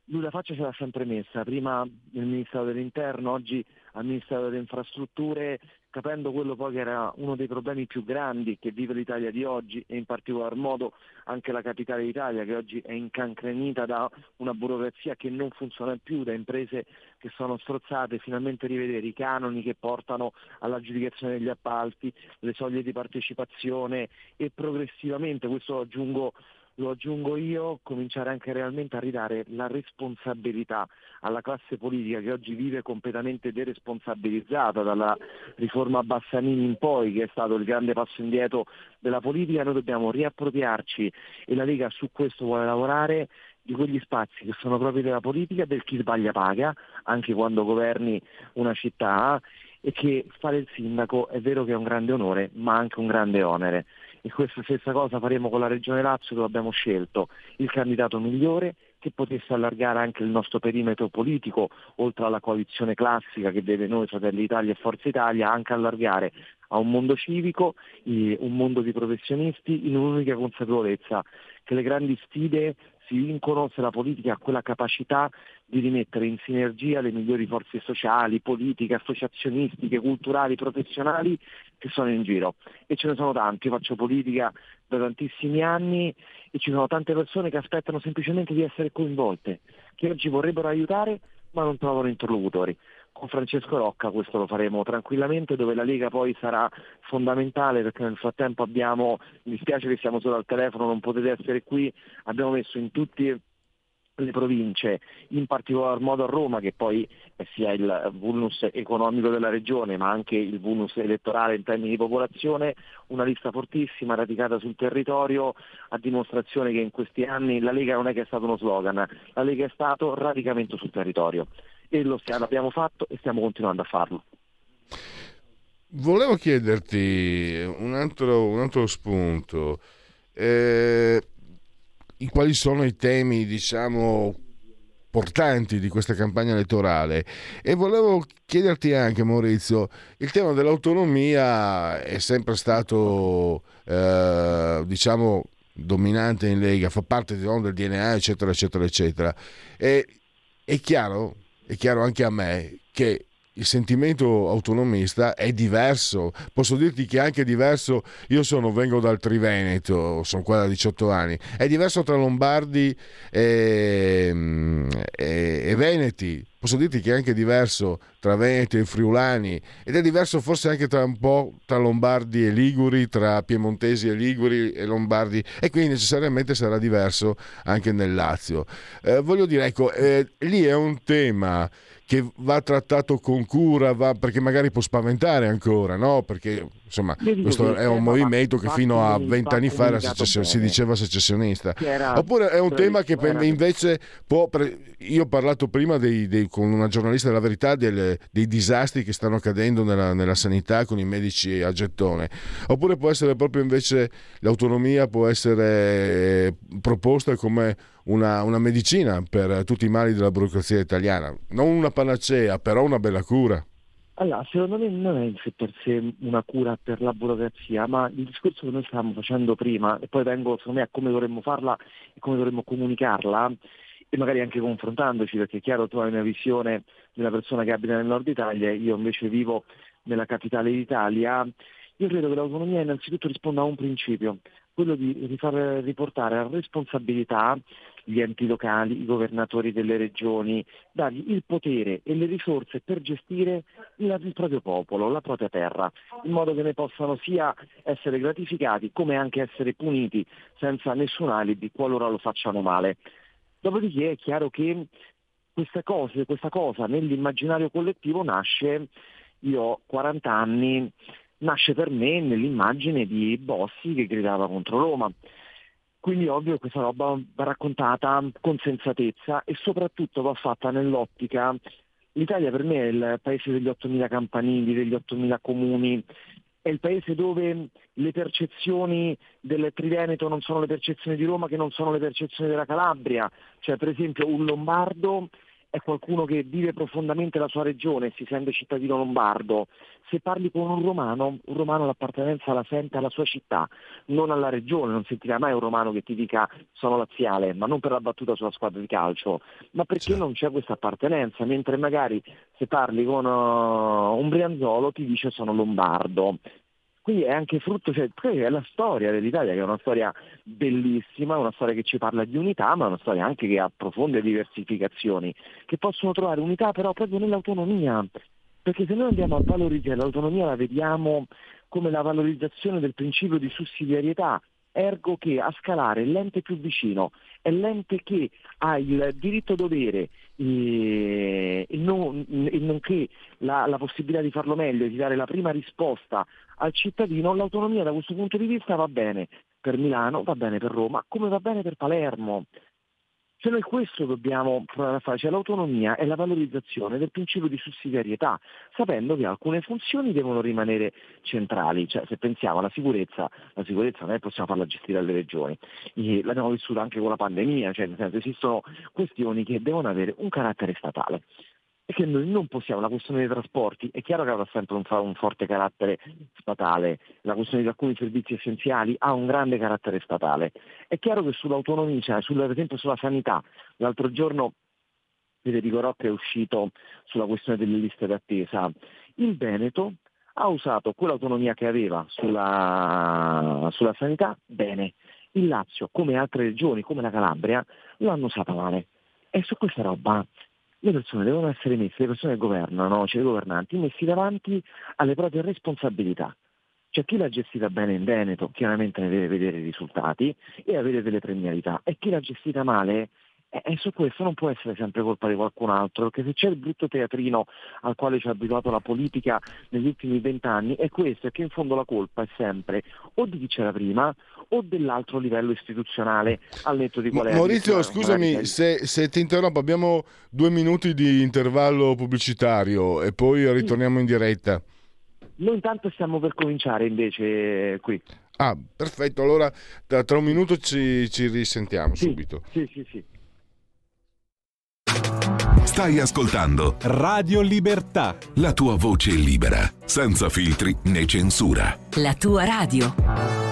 lui la faccia ce l'ha sempre messa, prima nel Ministero dell'Interno, oggi al Ministero delle Infrastrutture, capendo quello poi che era uno dei problemi più grandi che vive l'Italia di oggi e in particolar modo anche la capitale d'Italia che oggi è incancrenita da una burocrazia che non funziona più, da imprese che sono strozzate, finalmente rivedere i canoni che portano all'aggiudicazione degli appalti, le soglie di partecipazione e progressivamente, questo aggiungo lo aggiungo io, cominciare anche realmente a ridare la responsabilità alla classe politica che oggi vive completamente deresponsabilizzata dalla riforma Bassanini in poi, che è stato il grande passo indietro della politica, noi dobbiamo riappropriarci e la Lega su questo vuole lavorare di quegli spazi che sono propri della politica, del chi sbaglia paga, anche quando governi una città, e che fare il sindaco è vero che è un grande onore, ma anche un grande onere. E questa stessa cosa faremo con la Regione Lazio dove abbiamo scelto il candidato migliore che potesse allargare anche il nostro perimetro politico, oltre alla coalizione classica che vede noi Fratelli d'Italia e Forza Italia, anche allargare a un mondo civico, un mondo di professionisti in un'unica consapevolezza che le grandi sfide si vincono se la politica ha quella capacità di rimettere in sinergia le migliori forze sociali, politiche, associazionistiche, culturali, professionali che sono in giro. E ce ne sono tanti, io faccio politica da tantissimi anni e ci sono tante persone che aspettano semplicemente di essere coinvolte, che oggi vorrebbero aiutare ma non trovano interlocutori. Con Francesco Rocca questo lo faremo tranquillamente, dove la Lega poi sarà fondamentale perché nel frattempo abbiamo, mi dispiace che siamo solo al telefono, non potete essere qui, abbiamo messo in tutti le province, in particolar modo a Roma, che poi sia il vulnus economico della regione, ma anche il vulnus elettorale in termini di popolazione, una lista fortissima, radicata sul territorio, a dimostrazione che in questi anni la Lega non è che è stato uno slogan, la Lega è stato radicamento sul territorio e lo l'abbiamo fatto e stiamo continuando a farlo. Volevo chiederti un altro, un altro spunto. Eh, quali sono i temi, diciamo, portanti di questa campagna elettorale. E volevo chiederti anche Maurizio il tema dell'autonomia è sempre stato eh, diciamo dominante in Lega fa parte no, del DNA eccetera eccetera eccetera. E è chiaro è chiaro anche a me che il sentimento autonomista è diverso. Posso dirti che è anche diverso. Io sono, vengo dal Triveneto, sono qua da 18 anni. È diverso tra Lombardi e, e, e Veneti. Posso dirti che è anche diverso tra Veneti e Friulani ed è diverso forse anche tra un po' tra Lombardi e Liguri, tra Piemontesi e Liguri e Lombardi e quindi necessariamente sarà diverso anche nel Lazio. Eh, voglio dire, ecco, eh, lì è un tema che va trattato con cura, va, perché magari può spaventare ancora, no? Perché insomma questo è un movimento che fino a vent'anni fa si diceva secessionista. Oppure è un tema che invece può... Io ho parlato prima dei, dei, con una giornalista della verità delle, dei disastri che stanno accadendo nella, nella sanità con i medici a gettone. Oppure può essere proprio invece l'autonomia può essere eh, proposta come una, una, medicina per tutti i mali della burocrazia italiana. Non una panacea, però una bella cura. Allora, secondo me non è in sé per sé una cura per la burocrazia, ma il discorso che noi stavamo facendo prima, e poi vengo secondo me a come dovremmo farla e come dovremmo comunicarla, e magari anche confrontandoci, perché è chiaro tu hai una visione di una persona che abita nel nord Italia, io invece vivo nella capitale d'Italia, io credo che l'autonomia innanzitutto risponda a un principio, quello di far riportare a responsabilità gli enti locali, i governatori delle regioni, dargli il potere e le risorse per gestire il, proprio popolo, la propria terra, in modo che ne possano sia essere gratificati come anche essere puniti senza nessun alibi qualora lo facciano male. Dopodiché è chiaro che questa cosa, questa cosa nell'immaginario collettivo nasce, io ho 40 anni, nasce per me nell'immagine di Bossi che gridava contro Roma. Quindi ovvio questa roba va raccontata con sensatezza e soprattutto va fatta nell'ottica. L'Italia per me è il paese degli 8.000 campanili, degli 8.000 comuni, è il paese dove le percezioni del Triveneto non sono le percezioni di Roma che non sono le percezioni della Calabria. Cioè per esempio un lombardo è qualcuno che vive profondamente la sua regione e si sente cittadino lombardo. Se parli con un romano, un romano l'appartenenza la sente alla sua città, non alla regione, non sentirai mai un romano che ti dica sono laziale, ma non per la battuta sulla squadra di calcio, ma perché certo. non c'è questa appartenenza, mentre magari se parli con uh, un brianzolo ti dice sono lombardo. Quindi è anche frutto, cioè, è la storia dell'Italia che è una storia bellissima, una storia che ci parla di unità, ma una storia anche che ha profonde diversificazioni, che possono trovare unità però proprio nell'autonomia. Perché se noi andiamo a valorizzare l'autonomia la vediamo come la valorizzazione del principio di sussidiarietà, ergo che a scalare l'ente più vicino è l'ente che ha il diritto dovere e, e, non, e nonché la, la, possibilità di farlo meglio e di dare la prima risposta al cittadino, l'autonomia da questo punto di vista va bene per Milano, va bene per Roma, come va bene per Palermo. Cioè noi questo dobbiamo provare a fare, cioè l'autonomia è la valorizzazione del principio di sussidiarietà, sapendo che alcune funzioni devono rimanere centrali, cioè se pensiamo alla sicurezza, la sicurezza non è possiamo farla gestire dalle regioni, e l'abbiamo vissuta anche con la pandemia, cioè nel senso esistono questioni che devono avere un carattere statale che noi non possiamo, la questione dei trasporti è chiaro che avrà sempre un, un, forte carattere statale, la questione di alcuni servizi essenziali ha un grande carattere statale, è chiaro che sull'autonomia, cioè sulla, per esempio sulla sanità, l'altro giorno Federico Rocca è uscito sulla questione delle liste d'attesa, il Veneto ha usato quell'autonomia che aveva sulla, sulla sanità bene, il Lazio come altre regioni, come la Calabria, l'hanno usata male. E su questa roba le persone devono essere messe, le persone che governano, cioè i governanti, messi davanti alle proprie responsabilità. Cioè chi l'ha gestita bene in Veneto chiaramente ne deve vedere i risultati e avere delle premialità e chi l'ha gestita male E su questo non può essere sempre colpa di qualcun altro, perché se c'è il brutto teatrino al quale ci ha abituato la politica negli ultimi vent'anni, è questo, è che in fondo la colpa è sempre o di chi c'era prima o dell'altro livello istituzionale al netto di qual è. Maurizio, scusami se, se, ti interrompo, abbiamo due minuti di intervallo pubblicitario e poi ritorniamo in diretta. Noi intanto stiamo per cominciare invece qui. Ah, perfetto, allora tra, tra un minuto ci, ci risentiamo sì, subito. Sì, sì, sì. Stai ascoltando Radio Libertà. La tua voce libera, senza filtri né censura. La tua radio.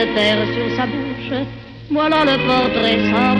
Se perd sur sa bouche. Voilà le portrait sans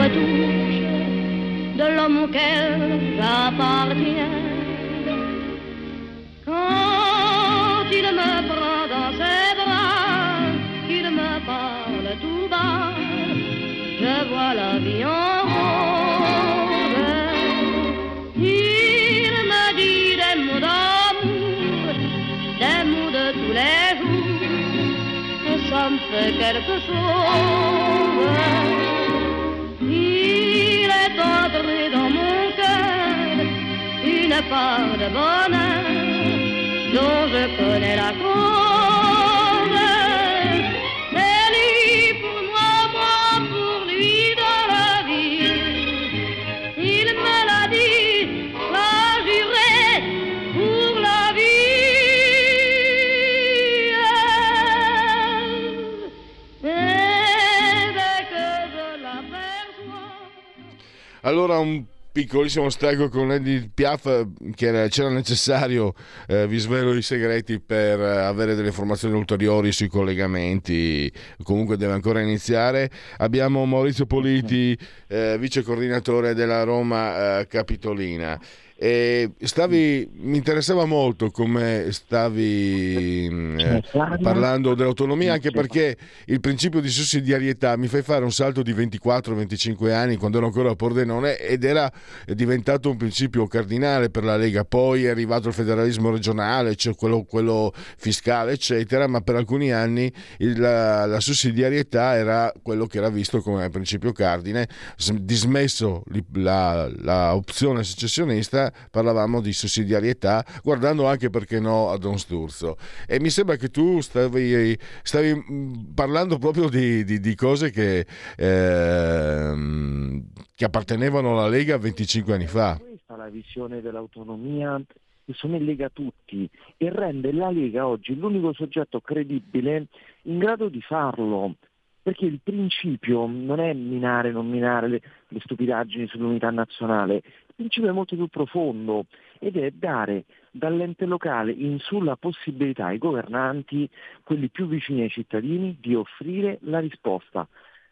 Allora un piccolissimo stacco con Eddie Piaf che era, c'era necessario, eh, vi svelo i segreti per eh, avere delle informazioni ulteriori sui collegamenti, comunque deve ancora iniziare. Abbiamo Maurizio Politi, eh, vice coordinatore della Roma eh, Capitolina. E stavi, mi interessava molto come stavi eh, parlando dell'autonomia, anche perché il principio di sussidiarietà mi fai fare un salto di 24-25 anni quando ero ancora a Pordenone ed era diventato un principio cardinale per la Lega. Poi è arrivato il federalismo regionale, cioè quello, quello fiscale, eccetera, ma per alcuni anni il, la, la, sussidiarietà era quello che era visto come principio cardine, dismesso la, la parlavamo di sussidiarietà, guardando anche perché no a Don Sturzo. E mi sembra che tu stavi, stavi mm, parlando proprio di, di, di cose che, eh, che appartenevano alla Lega 25 anni fa. Questa è la visione dell'autonomia sono in Lega tutti e rende la Lega oggi l'unico soggetto credibile in grado di farlo perché il principio non è minare, non minare le, le stupidaggini sull'unità nazionale, principio è molto più profondo ed è dare dall'ente locale in su la possibilità ai governanti, quelli più vicini ai cittadini, di offrire la risposta.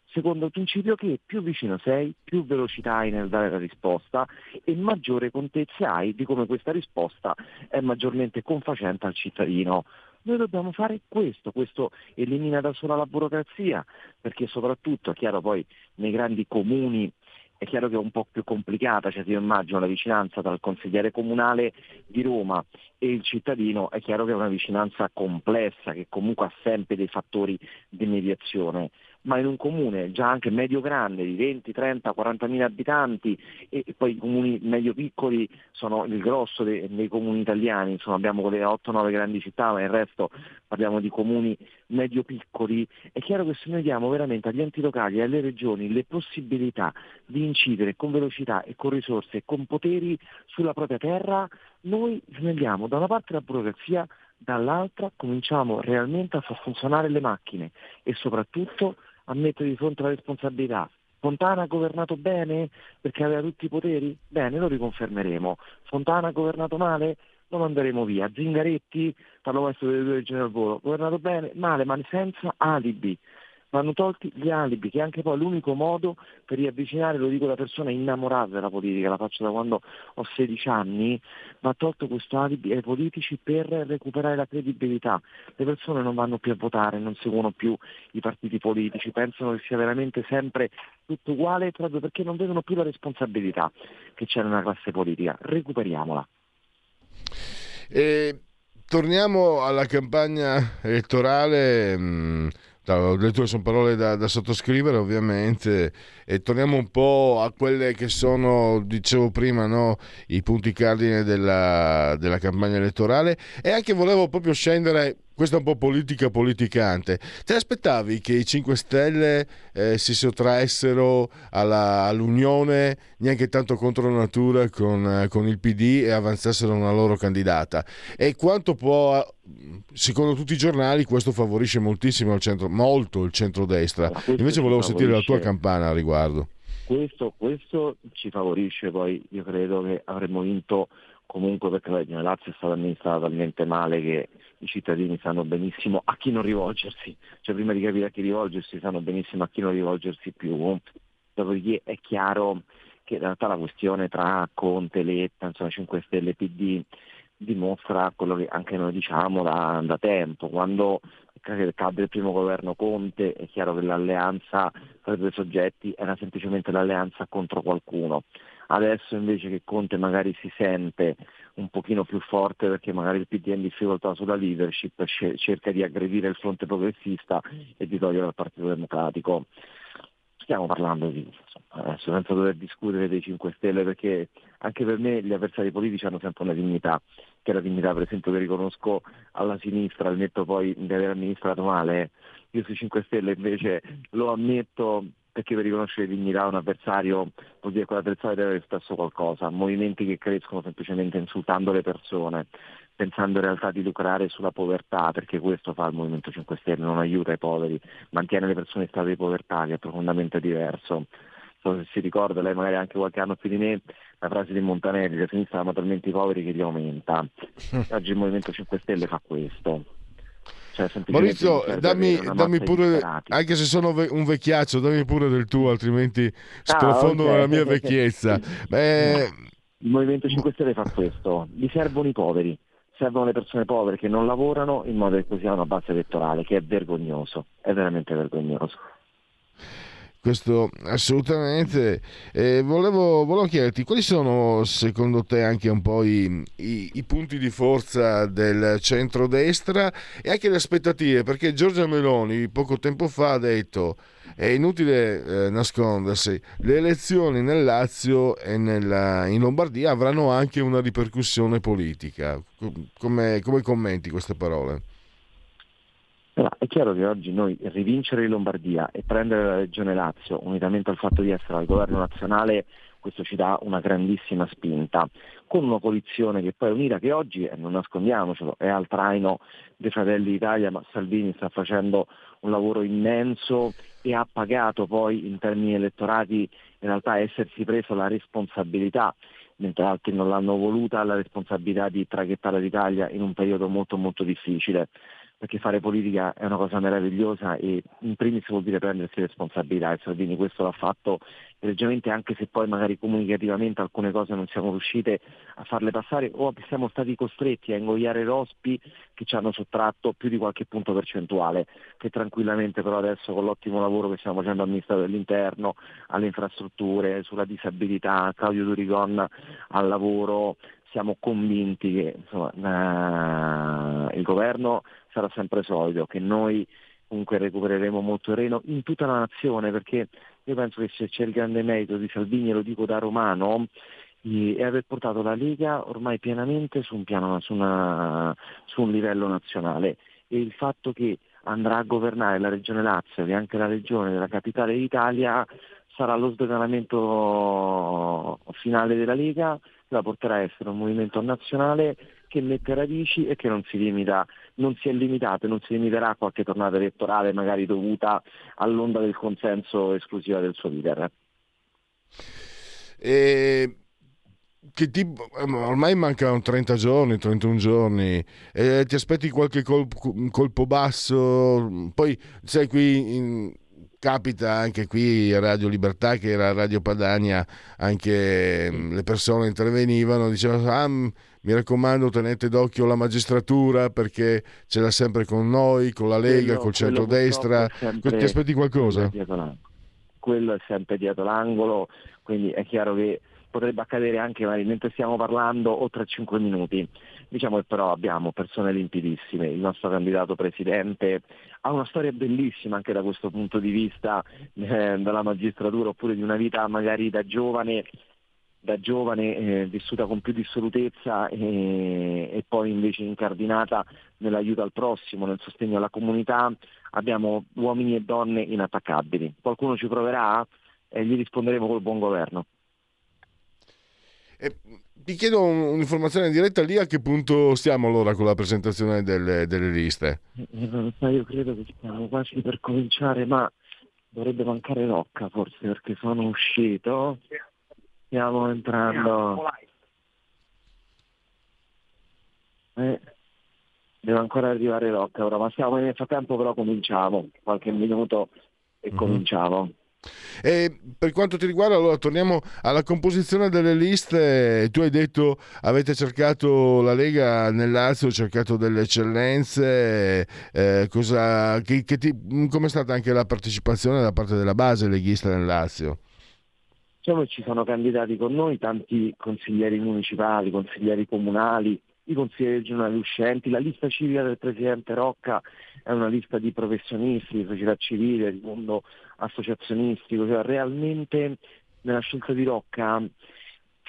Secondo il principio che più vicino sei, più velocità hai nel dare la risposta e maggiore contezza hai di come questa risposta è maggiormente confacente al cittadino. Noi dobbiamo fare questo, questo elimina da sola la burocrazia, perché soprattutto, è chiaro poi, nei grandi comuni è chiaro che è un po' più complicata, cioè se io immagino la vicinanza tra il consigliere comunale di Roma e il cittadino, è chiaro che è una vicinanza complessa, che comunque ha sempre dei fattori di mediazione. Ma in un comune già anche medio grande di 20, 30, 40 mila abitanti e, poi i comuni medio piccoli sono il grosso dei, dei comuni italiani, insomma abbiamo quelle 8-9 grandi città, ma il resto parliamo di comuni medio piccoli, è chiaro che se noi diamo veramente agli enti locali e alle regioni le possibilità di incidere con velocità e con risorse e con poteri sulla propria terra, noi snelliamo da una parte la burocrazia, dall'altra cominciamo realmente a far funzionare le macchine e soprattutto a mettere di fronte la responsabilità. Fontana ha governato bene perché aveva tutti i poteri? Bene, lo riconfermeremo. Fontana ha governato male? Lo manderemo via. Zingaretti, parlo questo delle due regioni al volo, governato bene? Male, ma senza alibi vanno tolti gli alibi, che è anche poi l'unico modo per riavvicinare, lo dico da persona innamorata della politica, la faccio da quando ho 16 anni, va tolto questo alibi ai politici per recuperare la credibilità. Le persone non vanno più a votare, non seguono più i partiti politici, pensano che sia veramente sempre tutto uguale proprio perché non vedono più la responsabilità che c'è nella classe politica. Recuperiamola. E torniamo alla campagna elettorale. Mh mm, le tue sono parole da, da, sottoscrivere ovviamente e torniamo un po' a quelle che sono, dicevo prima, no? i punti cardine della, della campagna elettorale e anche volevo proprio scendere questa è un po' politica politicante. Ti aspettavi che i 5 Stelle eh, si sottraessero alla, all'unione neanche tanto contro natura con, eh, con, il PD e avanzassero una loro candidata? E quanto può, secondo tutti i giornali, questo favorisce moltissimo il centro, molto il centrodestra. Invece volevo sentire la tua campana a riguardo. Questo, questo ci favorisce, poi io credo che avremmo vinto comunque perché la Lazio è stata amministrata talmente male che i cittadini sanno benissimo a chi non rivolgersi, cioè prima di capire a chi rivolgersi sanno benissimo a chi non rivolgersi più, dopodiché è chiaro che in realtà la questione tra Conte, Letta, insomma 5 Stelle PD dimostra quello che anche noi diciamo da, da tempo, quando cadde il primo governo Conte è chiaro che l'alleanza tra i due soggetti era semplicemente l'alleanza contro qualcuno. Adesso invece che Conte magari si sente un pochino più forte perché magari il PD è in difficoltà sulla leadership, cerca di aggredire il fronte progressista e di togliere il Partito Democratico. Stiamo parlando di, adesso senza dover discutere dei 5 Stelle perché anche per me gli avversari politici hanno sempre una dignità, che è la dignità per esempio che riconosco alla sinistra, al netto poi di aver amministrato male. Io sui 5 Stelle invece lo ammetto perché per riconoscere dignità a un avversario vuol dire che quell'avversario deve aver spesso qualcosa, movimenti che crescono semplicemente insultando le persone, pensando in realtà di lucrare sulla povertà, perché questo fa il Movimento 5 Stelle, non aiuta i poveri, mantiene le persone in stato di povertà, che è profondamente diverso. So se si ricorda, lei magari anche qualche anno più di me, la frase di Montanelli, la sinistra ama talmente i poveri che li aumenta. Oggi il Movimento 5 Stelle fa questo. Cioè, Maurizio, dammi, dammi pure, anche se sono un vecchiaccio, dammi pure del tuo, altrimenti ah, sprofondo okay. nella mia vecchiezza. Beh... Il Movimento 5 Stelle fa questo, gli servono i poveri, servono le persone povere che non lavorano in modo che così hanno una base elettorale, che è vergognoso, è veramente vergognoso questo assolutamente. Eh, volevo, volevo, chiederti quali sono secondo te anche un po' i, i, i, punti di forza del centrodestra e anche le aspettative, perché Giorgia Meloni poco tempo fa ha detto è inutile eh, nascondersi, le elezioni nel Lazio e nella, in Lombardia avranno anche una ripercussione politica. Come, come commenti queste parole? Chiaro che oggi noi rivincere in Lombardia e prendere la Regione Lazio, unitamente al fatto di essere al governo nazionale, questo ci dà una grandissima spinta, con un'opposizione che poi è unita, che oggi, e non nascondiamocelo, è al traino dei Fratelli d'Italia, ma Salvini sta facendo un lavoro immenso e ha pagato poi in termini elettorati in realtà essersi preso la responsabilità mentre altri non l'hanno voluta, la responsabilità di traghettare l'Italia in un periodo molto molto difficile perché fare politica è una cosa meravigliosa e in primis vuol dire prendersi responsabilità e Salvini questo l'ha fatto leggermente anche se poi magari comunicativamente alcune cose non siamo riuscite a farle passare o siamo stati costretti a ingoiare rospi che ci hanno sottratto più di qualche punto percentuale che tranquillamente però adesso con l'ottimo lavoro che stiamo facendo al Ministero dell'Interno, alle infrastrutture, sulla disabilità, Claudio Durigon al lavoro, siamo convinti che insomma, eh, governo sarà sempre solido, che noi comunque recupereremo molto terreno in tutta la nazione perché io penso che c'è il grande merito di Salvini, lo dico da romano, è aver portato la Lega ormai pienamente su un, piano, su una, su un livello nazionale. E il fatto che andrà a governare la regione Lazio e anche la regione della capitale d'Italia sarà lo sdoganamento finale della Lega, la porterà a essere un movimento nazionale che mette radici e che non si limita, non si è limitato e non si limiterà a qualche tornata elettorale magari dovuta all'onda del consenso esclusiva del suo leader. E che ehm, ormai mancano 30 giorni, 31 giorni, eh, ti aspetti qualche colpo, colpo basso, poi sai qui in, capita anche qui Radio Libertà che era Radio Padania, anche mm, le persone intervenivano, dicevano ah, mi raccomando tenete d'occhio la magistratura perché ce l'ha sempre con noi, con la Lega, quello, col centrodestra, ti aspetti qualcosa? Quello è sempre dietro l'angolo, quindi è chiaro che potrebbe accadere anche magari mentre stiamo parlando o tra 5 minuti. Diciamo che però abbiamo persone limpidissime, il nostro candidato presidente ha una storia bellissima anche da questo punto di vista eh, dalla magistratura oppure di una vita magari da giovane da giovane eh, vissuta con più dissolutezza e, e, poi invece incardinata nell'aiuto al prossimo, nel sostegno alla comunità, abbiamo uomini e donne inattaccabili. Qualcuno ci proverà e gli risponderemo col buon governo. E ti chiedo un'informazione diretta lì a che punto stiamo allora con la presentazione delle, delle liste? Eh, io credo che stiamo quasi per cominciare, ma dovrebbe mancare Rocca forse perché sono uscito. Stiamo entrando. Eh, deve ancora arrivare Rocca ora, ma stiamo nel frattempo però cominciamo, qualche minuto e mm-hmm. cominciamo. E per quanto ti riguarda, allora torniamo alla composizione delle liste. Tu hai detto avete cercato la Lega nel Lazio, ha cercato delle eccellenze. Eh, cosa, che, che ti, come è stata anche la partecipazione da parte della base leghista nel Lazio? Diciamo ci sono candidati con noi tanti consiglieri municipali, consiglieri comunali, i consiglieri regionali uscenti, la lista civica del Presidente Rocca è una lista di professionisti, di società civile, di mondo associazionistico, cioè realmente nella scelta di Rocca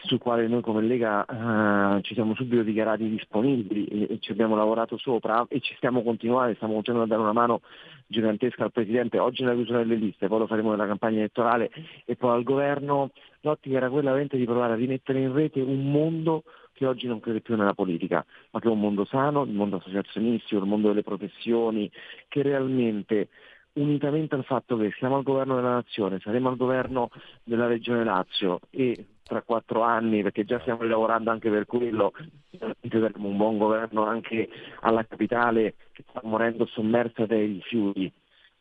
sul quale noi come Lega eh, ci siamo subito dichiarati disponibili e, e, ci abbiamo lavorato sopra e ci stiamo continuando, stiamo continuando a dare una mano gigantesca al Presidente, oggi nella chiusura delle liste, poi lo faremo nella campagna elettorale e poi al governo, l'ottica era quella veramente di provare a rimettere in rete un mondo che oggi non crede più nella politica, ma che è un mondo sano, il mondo associazionistico, il mondo delle professioni, che realmente unitamente al fatto che siamo al governo della nazione, saremo al governo della regione Lazio e tra quattro anni, perché già stiamo lavorando anche per quello, avremo un buon governo anche alla capitale che sta morendo sommersa dai rifiuti.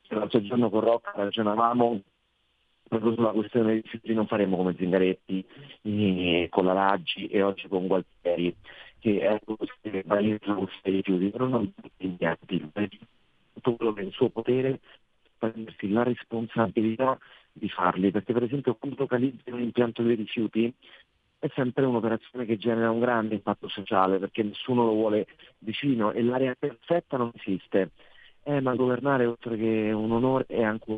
L'altro giorno con Rocca ragionavamo proprio sulla questione dei rifiuti non faremo come Zingaretti con la Raggi e oggi con Gualtieri che è che valorizzano questi rifiuti, però non impegnati, tutto quello che è il suo potere prendersi la responsabilità di farli, perché per esempio quando localizzi un impianto dei rifiuti è sempre un'operazione che genera un grande impatto sociale perché nessuno lo vuole vicino e l'area perfetta non esiste. Eh, ma governare oltre che un onore è anche un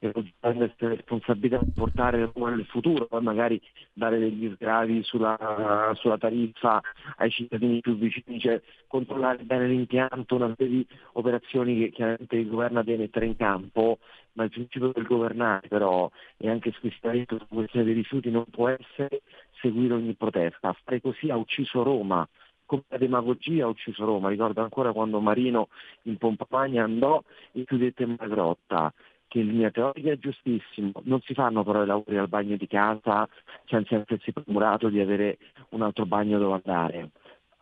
e prendersi la responsabilità di portare Roma nel futuro, poi magari dare degli sgravi sulla, sulla tariffa ai cittadini più vicini, cioè controllare bene l'impianto, una serie di operazioni che chiaramente il governo deve mettere in campo, ma il principio del governare però e anche esplicitamente sulla questione dei rifiuti non può essere seguire ogni protesta. Fare così ha ucciso Roma, come la demagogia ha ucciso Roma. Ricordo ancora quando Marino in pompa magna andò e chiudette una grotta che in linea teorica è giustissimo, non si fanno però i lavori al bagno di casa senza essersi premurato di avere un altro bagno dove andare.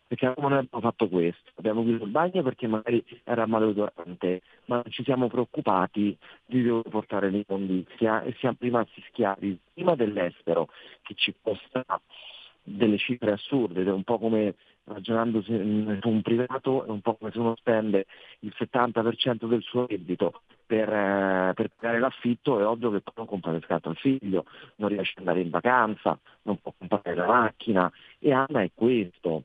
Perché non abbiamo fatto questo, abbiamo chiuso il bagno perché magari era maleodorante, ma non ci siamo preoccupati di dove portare l'immondizia e siamo rimasti schiavi prima dell'estero che ci costa delle cifre assurde ed è un po' come ragionando su un privato è un po' come se uno spende il 70% del suo reddito per, eh, per pagare l'affitto, è ovvio che poi non compra le scarpe al figlio, non riesce ad andare in vacanza, non può comprare la macchina e Anna è questo.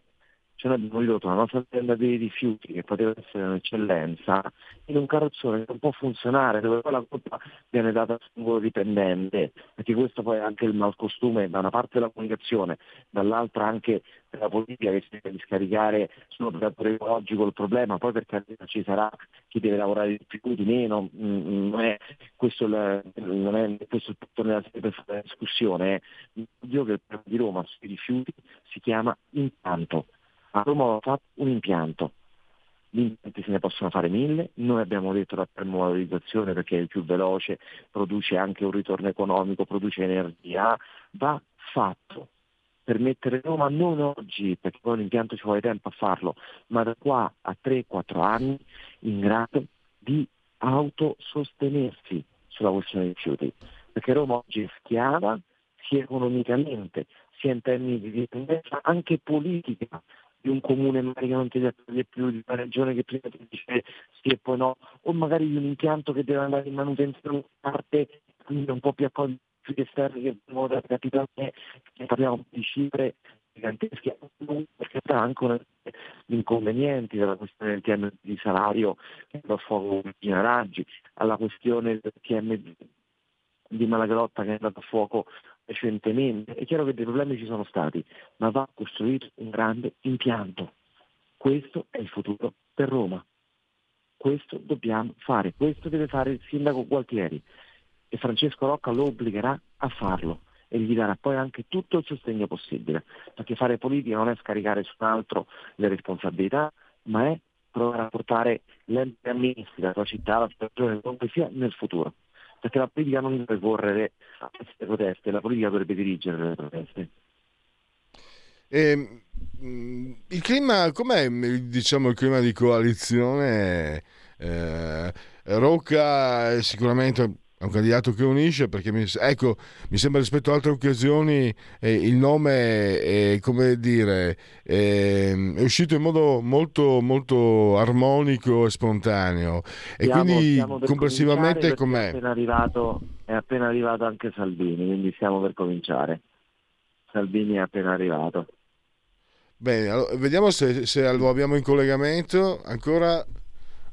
Cioè noi abbiamo ridotto la nostra azienda dei rifiuti, che poteva essere un'eccellenza, in un carrozzone che non può funzionare, dove poi la colpa viene data al singolo dipendente, perché questo poi è anche il malcostume da una parte della comunicazione, dall'altra anche della politica che si deve scaricare sull'operatore ecologico il problema, poi perché ci sarà chi deve lavorare di più, di meno, mm, non è questo il, non è questo il punto nella discussione, eh. Io che il problema di Roma sui rifiuti si chiama impianto a Roma ho fatto un impianto. Gli impianti se ne possono fare mille, noi abbiamo detto la termovalorizzazione perché è il più veloce, produce anche un ritorno economico, produce energia, va fatto per mettere Roma non oggi, perché poi un impianto ci vuole tempo a farlo, ma da qua a 3-4 anni in grado di autosostenersi sulla questione dei rifiuti. Perché Roma oggi è schiava sia economicamente, sia in termini di dipendenza anche politica di un comune magari che non ti deve più, di una regione che prima ti dice sì e poi no, o magari di un impianto che deve andare in manutenzione parte, quindi un po' più accoglienti esterni che vengono da capitale, parliamo di cifre gigantesche, perché ha anche gli inconvenienti della questione del TM di salario che va a fuoco di Raggi, alla questione del TM di Malagrotta che è andato a fuoco recentemente, è chiaro che dei problemi ci sono stati, ma va costruito un grande impianto. Questo è il futuro per Roma. Questo dobbiamo fare, questo deve fare il sindaco Gualtieri e Francesco Rocca lo obbligherà a farlo e gli darà poi anche tutto il sostegno possibile, perché fare politica non è scaricare su un altro le responsabilità, ma è provare a portare l'ente amministrativa, la città, la tua regione, comunque sia, nel futuro perché la politica non deve correre a queste proteste, la politica dovrebbe dirigere le proteste. E, ehm, il clima, com'è diciamo, il clima di coalizione? Eh, Rocca è sicuramente è un candidato che unisce perché mi, ecco, mi sembra rispetto ad altre occasioni eh, il nome è, come dire, è, è, uscito in modo molto, molto armonico e spontaneo e stiamo, quindi stiamo complessivamente com'è? È appena, arrivato, è appena arrivato anche Salvini, quindi stiamo per cominciare. Salvini è appena arrivato. Bene, allora, vediamo se, se, lo abbiamo in collegamento. Ancora,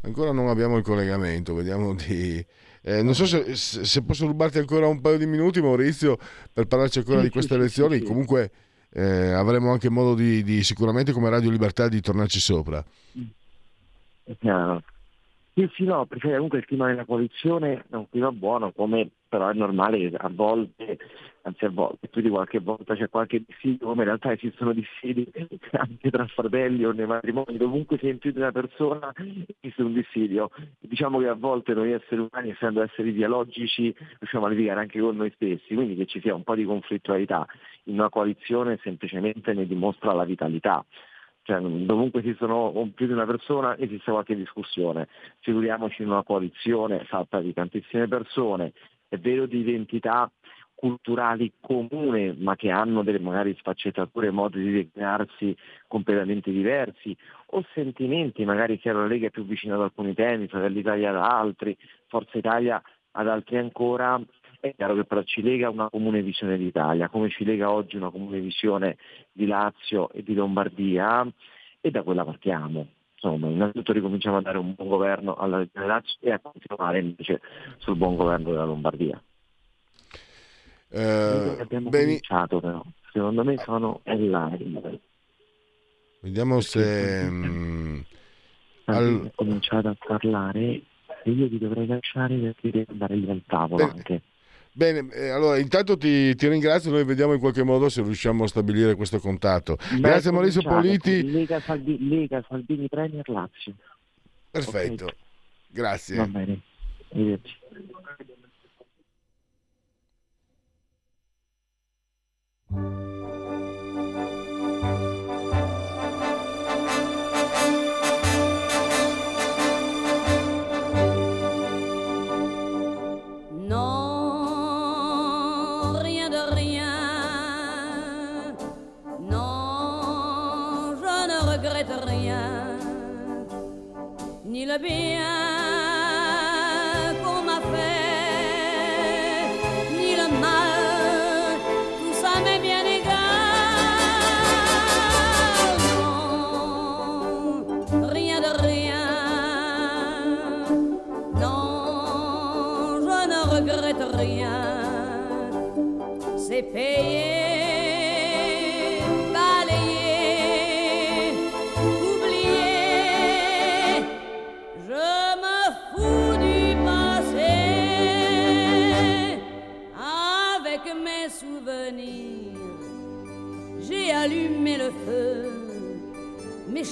ancora non abbiamo il collegamento, vediamo di eh, non so se, se, posso rubarti ancora un paio di minuti, Maurizio, per parlarci ancora sì, di queste sì, elezioni. Sì, Comunque eh, avremo anche modo di, di, sicuramente come Radio Libertà di tornarci sopra. Chiaro. Sì, sì, no, perché comunque il clima della coalizione è un clima buono, come però è normale a volte, anzi a volte, più di qualche volta c'è qualche dissidio, come in realtà esistono dissidi anche tra fratelli o nei matrimoni, dovunque sia in più di una persona esiste un dissidio. Diciamo che a volte noi esseri umani, essendo esseri dialogici, riusciamo a litigare anche con noi stessi, quindi che ci sia un po' di conflittualità. In una coalizione semplicemente ne dimostra la vitalità cioè, dovunque esistono più di una persona esiste qualche discussione, figuriamoci in una coalizione fatta di tantissime persone, è vero di identità culturali comuni, ma che hanno delle magari sfaccettature, modi di declinarsi completamente diversi, o sentimenti, magari che la Lega è più vicina ad alcuni temi, Fratelli Italia ad altri, Forza Italia ad altri ancora, è chiaro che però ci lega una comune visione d'Italia, come ci lega oggi una comune visione di Lazio e di Lombardia e da quella partiamo. Insomma, innanzitutto ricominciamo a dare un buon governo alla Regione Lazio e a continuare invece sul buon governo della Lombardia. Eh, abbiamo bene... cominciato però, secondo me sono online. Vediamo se... Mh, al... Ho cominciato a parlare e io vi dovrei lasciare devo andare lì al tavolo Beh, anche. Bene, eh, allora intanto ti, ti, ringrazio, noi vediamo in qualche modo se riusciamo a stabilire questo contatto. Beh, Grazie Maurizio Politi. Lega, Salvi, Lega Salvini Premier Lazio. Perfetto, okay. grazie. Va bene, arrivederci. ni le gabi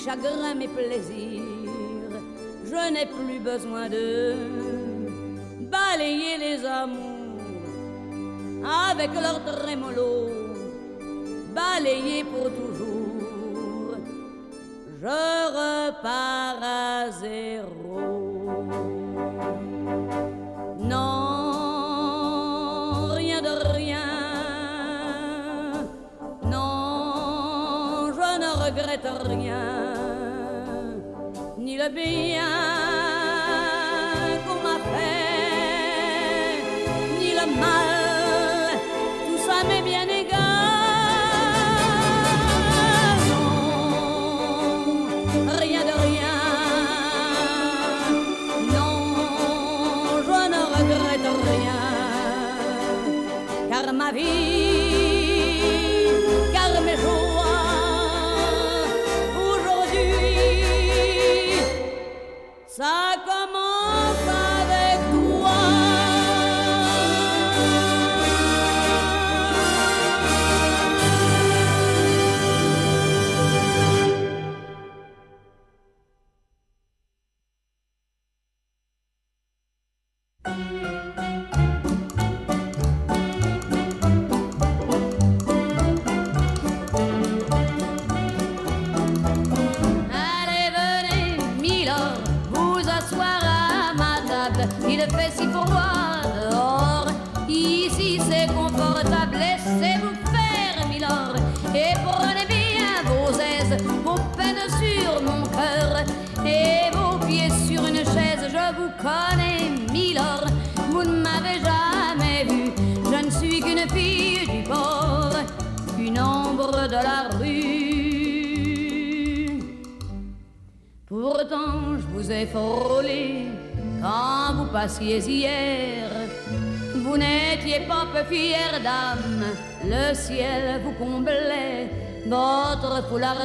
chagrins, mes plaisirs. Je n'ai plus besoin de balayer les amours avec leur trémolo, balayer pour toujours. Je repars à zéro. Non, rien de rien. Non, je ne regrette rien, bien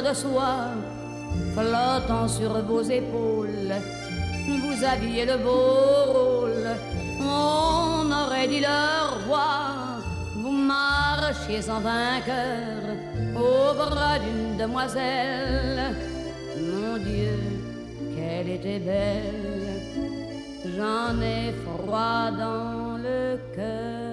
de soie flottant sur vos épaules. Vous aviez le beau rôle, on aurait dit le roi. Vous marchiez en vainqueur au bras d'une demoiselle. Mon Dieu, qu'elle était belle, j'en ai froid dans le cœur.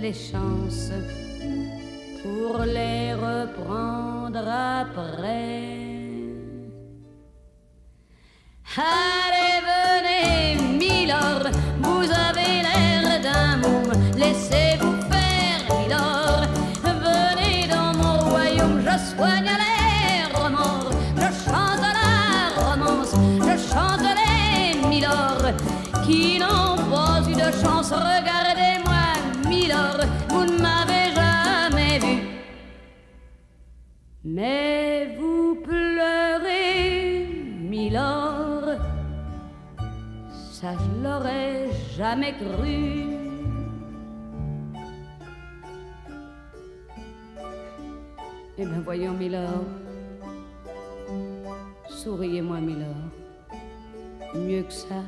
les chances pour les reprendre après. Allez, venez, Milord, vous avez l'air d'un môme, laissez-vous Mais vous pleurez, Milord, ça je l'aurais jamais cru. Eh bien voyons, Milord, Souriez-moi, Milord. Mieux que ça,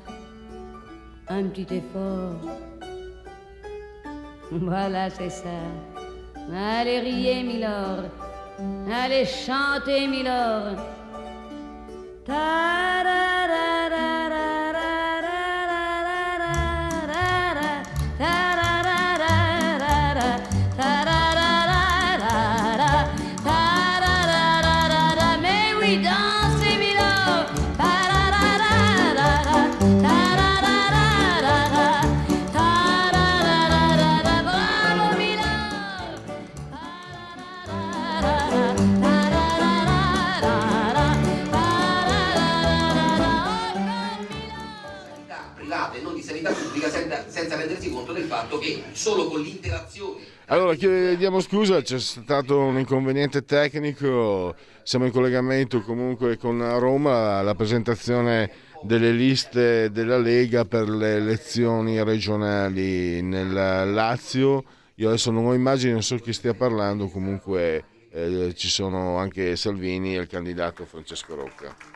un petit effort. Voilà, c'est ça. Allez riez, Milord. Allez chanter, Milord. Ta. Conto del fatto che solo con l'interazione Allora, chiediamo scusa, c'è stato un inconveniente tecnico, siamo in collegamento comunque con Roma, la presentazione delle liste della Lega per le elezioni regionali nel Lazio. Io adesso non ho immagini, non so chi stia parlando, comunque eh, ci sono anche Salvini e il candidato Francesco Rocca.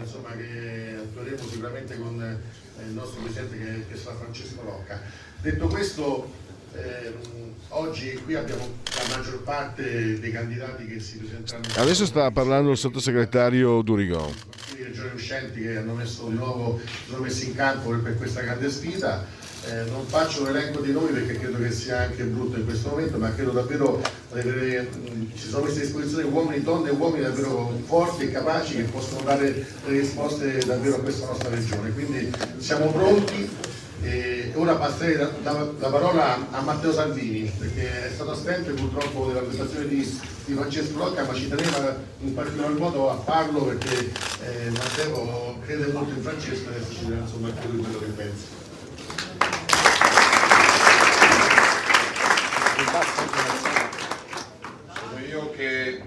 Insomma, che attueremo sicuramente con eh, il nostro presidente che, che sarà Francesco Rocca. Detto questo, ehm, oggi qui abbiamo la maggior parte dei candidati che si presenteranno Adesso sta parlando il sottosegretario Durigon. i regioni uscenti che hanno messo di nuovo, sono messi in campo per questa grande sfida. Eh, non faccio l'elenco di nomi perché credo che sia anche brutto in questo momento, ma credo davvero mh, ci sono messi a disposizione uomini, donne e uomini davvero forti e capaci che possono dare le risposte davvero a questa nostra regione. Quindi siamo pronti e ora passerei la, la- la parola a Matteo Salvini perché è stato assente purtroppo della presentazione di, di Francesco Rocca ma ci teneva in particolar modo a farlo perché eh, Matteo crede molto in Francesco e adesso ci dirà insomma quello che pensa. Sono io che,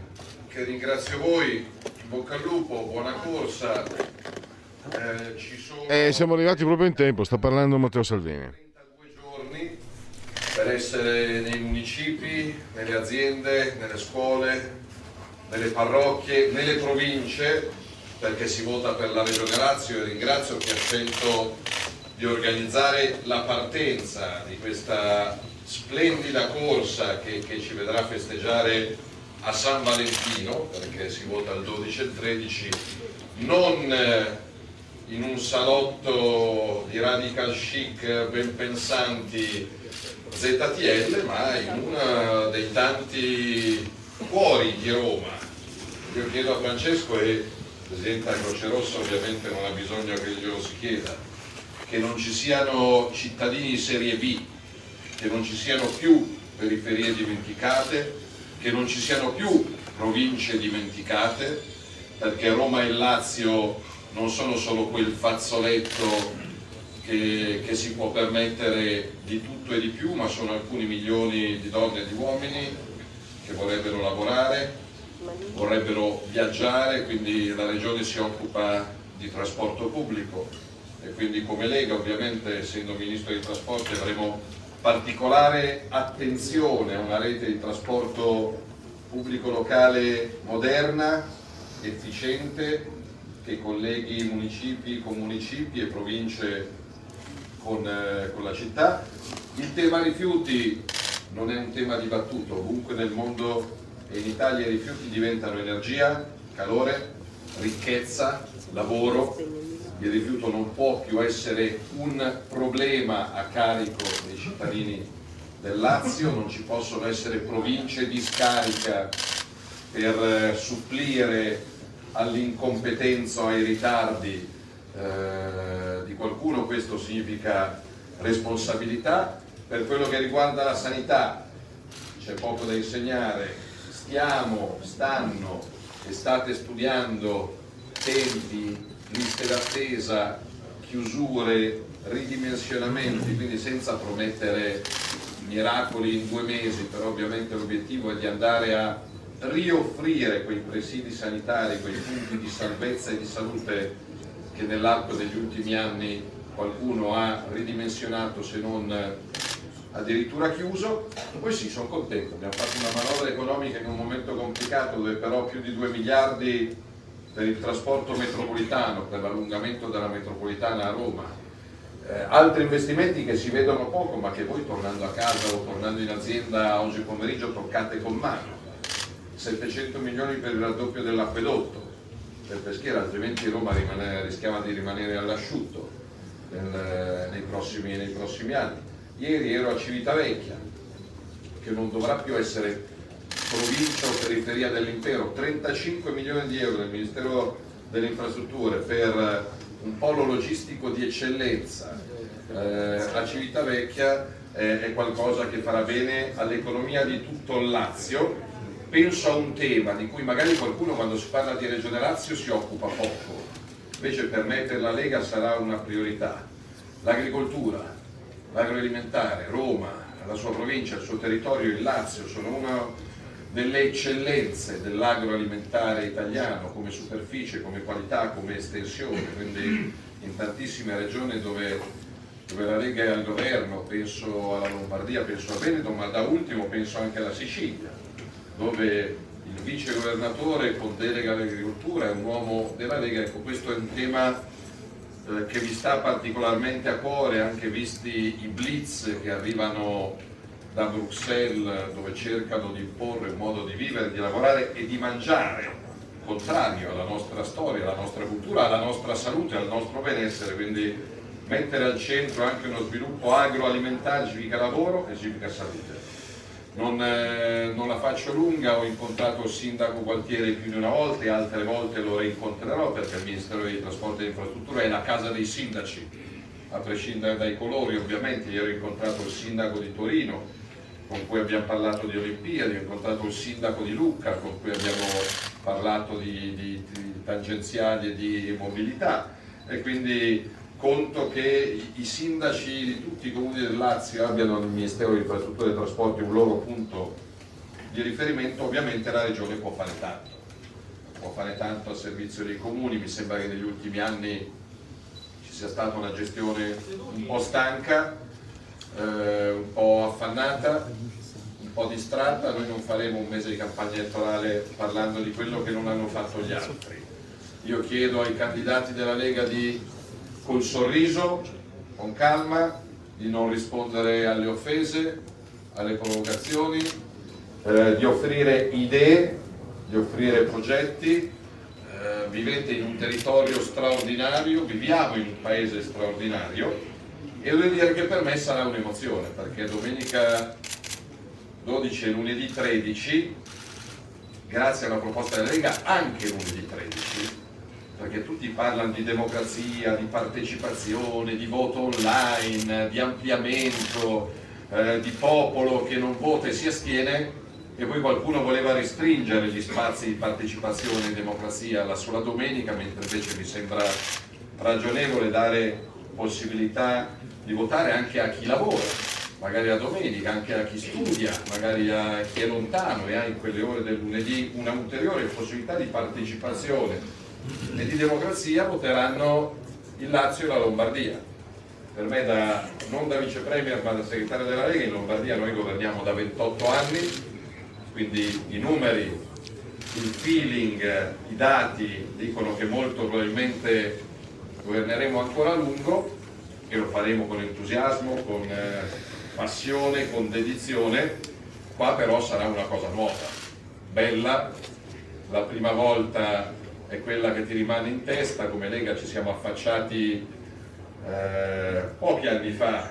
che ringrazio voi, in bocca al lupo, buona corsa. Eh, ci sono E siamo arrivati proprio in tempo, sta parlando Matteo Salvini. giorni per essere nei municipi, nelle aziende, nelle scuole, nelle parrocchie, nelle province, perché si vota per la Regione Lazio e ringrazio chi ha scelto di organizzare la partenza di questa splendida corsa che, che ci vedrà festeggiare a San Valentino, perché si vota il 12 e il 13, non eh, in un salotto di radical chic ben pensanti ZTL, ma in uno dei tanti cuori di Roma. Io chiedo a Francesco e il Presidente della Croce Rossa ovviamente non ha bisogno che glielo si chieda, che non ci siano cittadini di serie B, che non ci siano più periferie dimenticate, che non ci siano più province dimenticate, perché Roma e Lazio non sono solo quel fazzoletto che, che si può permettere di tutto e di più, ma sono alcuni milioni di donne e di uomini che vorrebbero lavorare, vorrebbero viaggiare, quindi la Regione si occupa di trasporto pubblico. E quindi come Lega ovviamente essendo Ministro dei Trasporti avremo particolare attenzione a una rete di trasporto pubblico locale moderna, efficiente, che colleghi municipi con municipi e province con, eh, con la città. Il tema rifiuti non è un tema dibattuto, ovunque nel mondo e in Italia i rifiuti diventano energia, calore, ricchezza, lavoro. Il rifiuto non può più essere un problema a carico dei cittadini del Lazio, non ci possono essere province di scarica per eh, supplire all'incompetenza o ai ritardi eh, di qualcuno, questo significa responsabilità. Per quello che riguarda la sanità c'è poco da insegnare, stiamo, stanno e state studiando tempi, liste d'attesa, chiusure, ridimensionamenti, quindi senza promettere miracoli in due mesi, però ovviamente l'obiettivo è di andare a rioffrire quei presidi sanitari, quei punti di salvezza e di salute che nell'arco degli ultimi anni qualcuno ha ridimensionato se non addirittura chiuso, poi sì, sono contento, abbiamo fatto una manovra economica in un momento complicato dove però più di 2 miliardi per il trasporto metropolitano, per l'allungamento della metropolitana a Roma, eh, altri investimenti che si vedono poco ma che voi tornando a casa o tornando in azienda oggi pomeriggio toccate con mano, 700 milioni per il raddoppio dell'acquedotto, per Peschiera, altrimenti Roma rimane, rischiava di rimanere all'asciutto nel, nei, prossimi, nei prossimi anni. Ieri ero a Civitavecchia, che non dovrà più essere provincia o periferia dell'impero, 35 milioni di euro del Ministero delle Infrastrutture per un polo logistico di eccellenza eh, a Civitavecchia eh, è qualcosa che farà bene all'economia di tutto il Lazio. Penso a un tema di cui magari qualcuno quando si parla di Regione Lazio si occupa poco, invece per me per la Lega sarà una priorità. L'agricoltura, l'agroalimentare, Roma, la sua provincia, il suo territorio, il Lazio sono una delle eccellenze dell'agroalimentare italiano come superficie, come qualità, come estensione, quindi in tantissime regioni dove, dove la Lega è al governo, penso alla Lombardia, penso a Veneto, ma da ultimo penso anche alla Sicilia, dove il vice governatore con delega all'agricoltura è un uomo della Lega, ecco questo è un tema eh, che mi sta particolarmente a cuore, anche visti i blitz che arrivano da Bruxelles dove cercano di imporre un modo di vivere, di lavorare e di mangiare contrario alla nostra storia, alla nostra cultura, alla nostra salute, al nostro benessere, quindi mettere al centro anche uno sviluppo agroalimentare significa lavoro e significa salute. Non, eh, non, la faccio lunga, ho incontrato il sindaco Gualtieri più di una volta e altre volte lo rincontrerò perché il Ministero dei Trasporti e Infrastrutture è la casa dei sindaci, a prescindere dai colori ovviamente. Io ho incontrato il sindaco di Torino, con cui abbiamo parlato di Olimpiadi, ho incontrato il sindaco di Lucca con cui abbiamo parlato di, di, di tangenziali e di mobilità. E quindi conto che i, sindaci di tutti i comuni del Lazio abbiano nel Ministero di Infrastrutture e Trasporti un loro punto di riferimento, ovviamente la Regione può fare tanto, può fare tanto a servizio dei comuni, mi sembra che negli ultimi anni ci sia stata una gestione un po' stanca, eh, un po' affannata, un po' distratta, noi non faremo un mese di campagna elettorale parlando di quello che non hanno fatto gli altri. Io chiedo ai candidati della Lega di, col sorriso, con calma, di non rispondere alle offese, alle provocazioni, eh, di offrire idee, di offrire progetti. Eh, vivete in un territorio straordinario, viviamo in un paese straordinario e devo dire che per me sarà un'emozione perché domenica 12 e lunedì 13 grazie a una proposta della Lega anche lunedì 13 perché tutti parlano di democrazia, di partecipazione, di voto online, di ampliamento, eh, di popolo che non vota e si astiene e poi qualcuno voleva restringere gli spazi di partecipazione in democrazia alla sola domenica mentre invece mi sembra ragionevole dare possibilità di votare anche a chi lavora, magari a domenica, anche a chi studia, magari a chi è lontano e ha in quelle ore del lunedì una ulteriore possibilità di partecipazione e di democrazia, voteranno il Lazio e la Lombardia. Per me da, non da vice premier ma da segretario della Lega in Lombardia noi governiamo da 28 anni, quindi i numeri, il feeling, i dati dicono che molto probabilmente governeremo ancora a lungo e lo faremo con entusiasmo, con eh, passione, con dedizione. Qua però sarà una cosa nuova, bella, la prima volta è quella che ti rimane in testa, come Lega ci siamo affacciati eh, pochi anni fa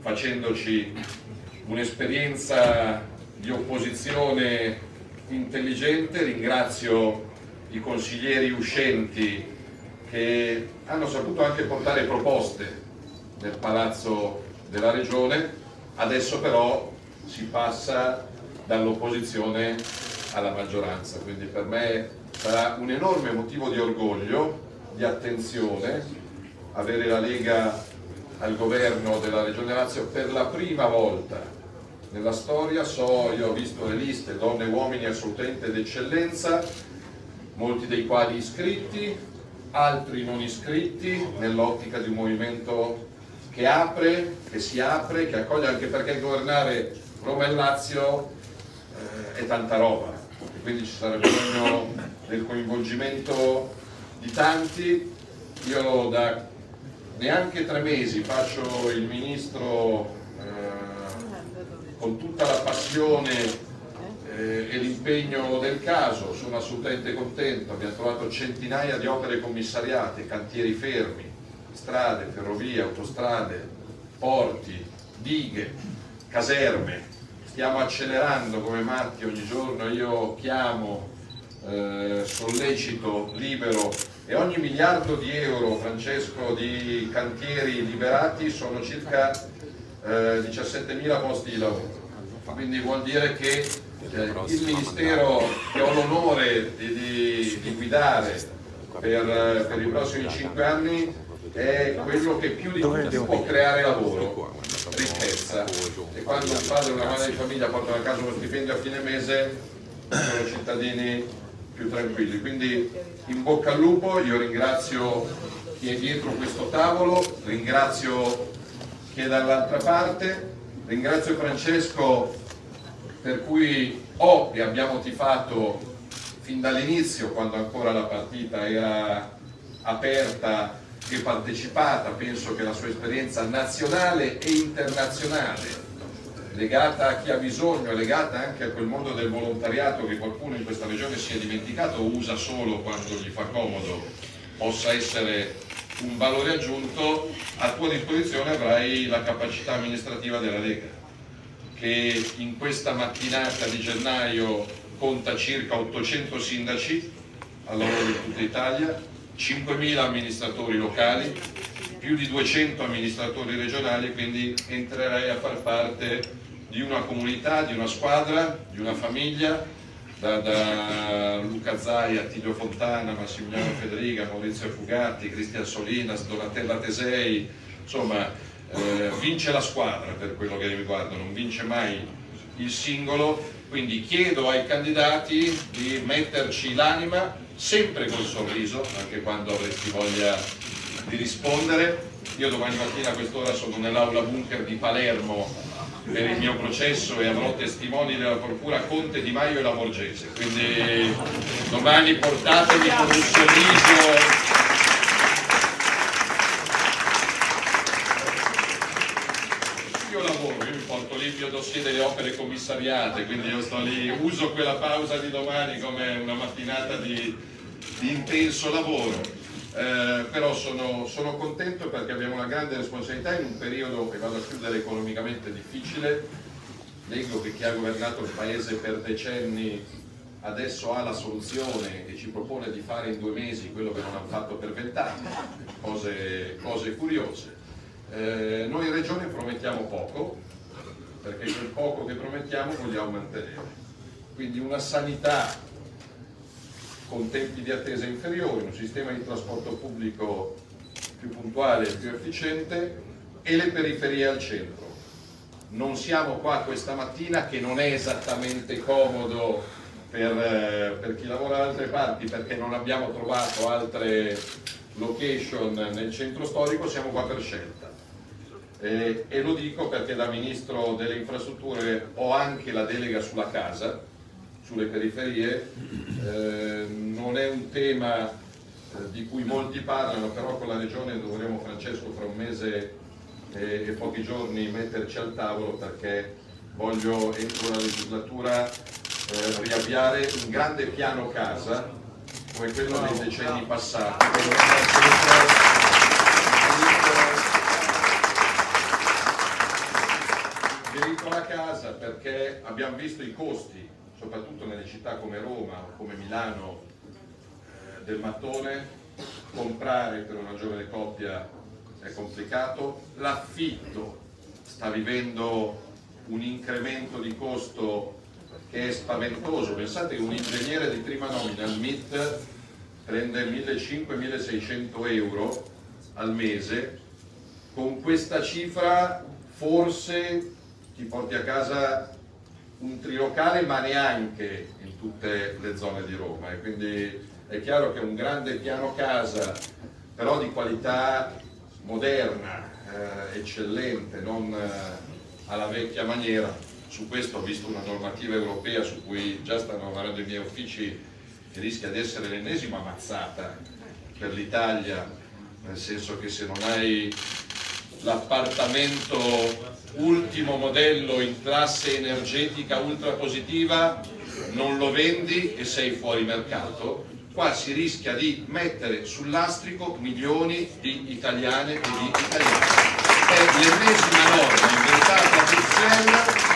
facendoci un'esperienza di opposizione intelligente, ringrazio i consiglieri uscenti che hanno saputo anche portare proposte nel palazzo della regione, adesso però si passa dall'opposizione alla maggioranza, quindi per me sarà un enorme motivo di orgoglio, di attenzione, avere la Lega al governo della Regione Lazio. Per la prima volta nella storia, so, io ho visto le liste, donne e uomini assolutamente d'eccellenza, molti dei quali iscritti, altri non iscritti, nell'ottica di un movimento che apre, che si apre, che accoglie anche perché governare Roma e Lazio eh, è tanta roba e quindi ci sarà bisogno del coinvolgimento di tanti. Io da neanche tre mesi faccio il ministro eh, con tutta la passione eh, e l'impegno del caso, sono assolutamente contento, abbiamo trovato centinaia di opere commissariate, cantieri fermi, strade, ferrovie, autostrade, porti, dighe, caserme, stiamo accelerando come matti ogni giorno, io chiamo, eh, sollecito, libero. E ogni miliardo di euro, Francesco, di cantieri liberati sono circa eh, 17.000 posti di lavoro. Quindi vuol dire che il Ministero che ho l'onore di, di, di guidare per, per, i prossimi cinque anni è quello che più di tutti può creare lavoro, ricchezza. E quando un padre e una madre di famiglia portano a casa uno stipendio a fine mese, sono cittadini più tranquilli. Quindi in bocca al lupo, io ringrazio chi è dietro questo tavolo, ringrazio chi è dall'altra parte, ringrazio Francesco per cui o e abbiamo tifato fin dall'inizio quando ancora la partita era aperta e partecipata, penso che la sua esperienza nazionale e internazionale legata a chi ha bisogno, legata anche a quel mondo del volontariato che qualcuno in questa regione si è dimenticato o usa solo quando gli fa comodo, possa essere un valore aggiunto, a tua disposizione avrai la capacità amministrativa della Lega, che in questa mattinata di gennaio conta circa 800 sindaci al lavoro di tutta Italia, 5.000 amministratori locali, più di 200 amministratori regionali, quindi entrerei a far parte di una comunità, di una squadra, di una famiglia, da, da Luca Zai, Attilio Fontana, Massimiliano Federica, Maurizio Fugatti, Cristian Solinas, Donatella Tesei, insomma eh, vince la squadra per quello che riguarda, non vince mai il singolo, quindi chiedo ai candidati di metterci l'anima sempre col sorriso, anche quando avresti voglia di rispondere. Io domani mattina a quest'ora sono nell'aula bunker di Palermo per il mio processo e avrò testimoni della procura Conte Di Maio e la Morgese, quindi domani portatemi con un sorriso io lavoro, il mio dossier delle opere commissariate, quindi io sto lì, uso quella pausa di domani come una mattinata di, di intenso lavoro. Eh, però sono, sono, contento perché abbiamo una grande responsabilità in un periodo che vado a chiudere economicamente difficile. Leggo che chi ha governato il paese per decenni adesso ha la soluzione e ci propone di fare in due mesi quello che non hanno fatto per vent'anni, cose, cose curiose. Eh, noi in Regione promettiamo poco, perché quel poco che promettiamo vogliamo mantenere. Quindi una sanità con tempi di attesa inferiori, un sistema di trasporto pubblico più puntuale e più efficiente e le periferie al centro. Non siamo qua questa mattina che non è esattamente comodo per, eh, per chi lavora da altre parti perché non abbiamo trovato altre location nel centro storico, siamo qua per scelta. Eh, e lo dico perché da Ministro delle Infrastrutture ho anche la delega sulla casa, sulle periferie, eh, non è un tema eh, di cui molti parlano, però con la Regione dovremo, Francesco, fra un mese e, e pochi giorni metterci al tavolo perché voglio entro la legislatura eh, riavviare un grande piano casa come quello dei decenni passati. Diritto alla casa perché abbiamo visto i costi, soprattutto nelle città come Roma o come Milano, eh, del mattone, comprare per una giovane coppia è complicato, l'affitto sta vivendo un incremento di costo che è spaventoso, pensate che un ingegnere di prima nomina al MIT prende 1.500-1.600 euro al mese, con questa cifra forse ti porti a casa un trilocale ma neanche in tutte le zone di Roma e quindi è chiaro che un grande piano casa però di qualità moderna, eh, eccellente, non eh, alla vecchia maniera. Su questo ho visto una normativa europea su cui già stanno lavorando i miei uffici che rischia di essere l'ennesima mazzata per l'Italia, nel senso che se non hai l'appartamento ultimo modello in classe energetica ultra positiva non lo vendi e sei fuori mercato, qua si rischia di mettere sul lastrico milioni di italiane e di italiani. È l'ennesima norma inventata a Bruxelles,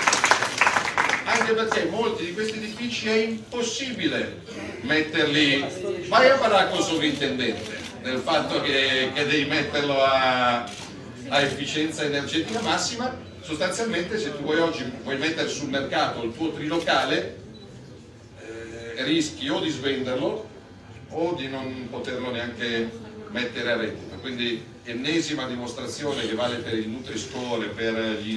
anche perché molti di questi edifici è impossibile metterli, vai a parlare con il sovrintendente del fatto che, che devi metterlo a, a efficienza energetica massima, sostanzialmente se tu vuoi oggi vuoi mettere sul mercato il tuo trilocale, eh, rischi o di svenderlo o di non poterlo neanche mettere a reddito. Quindi ennesima dimostrazione che vale per il Nutri-Score, per gli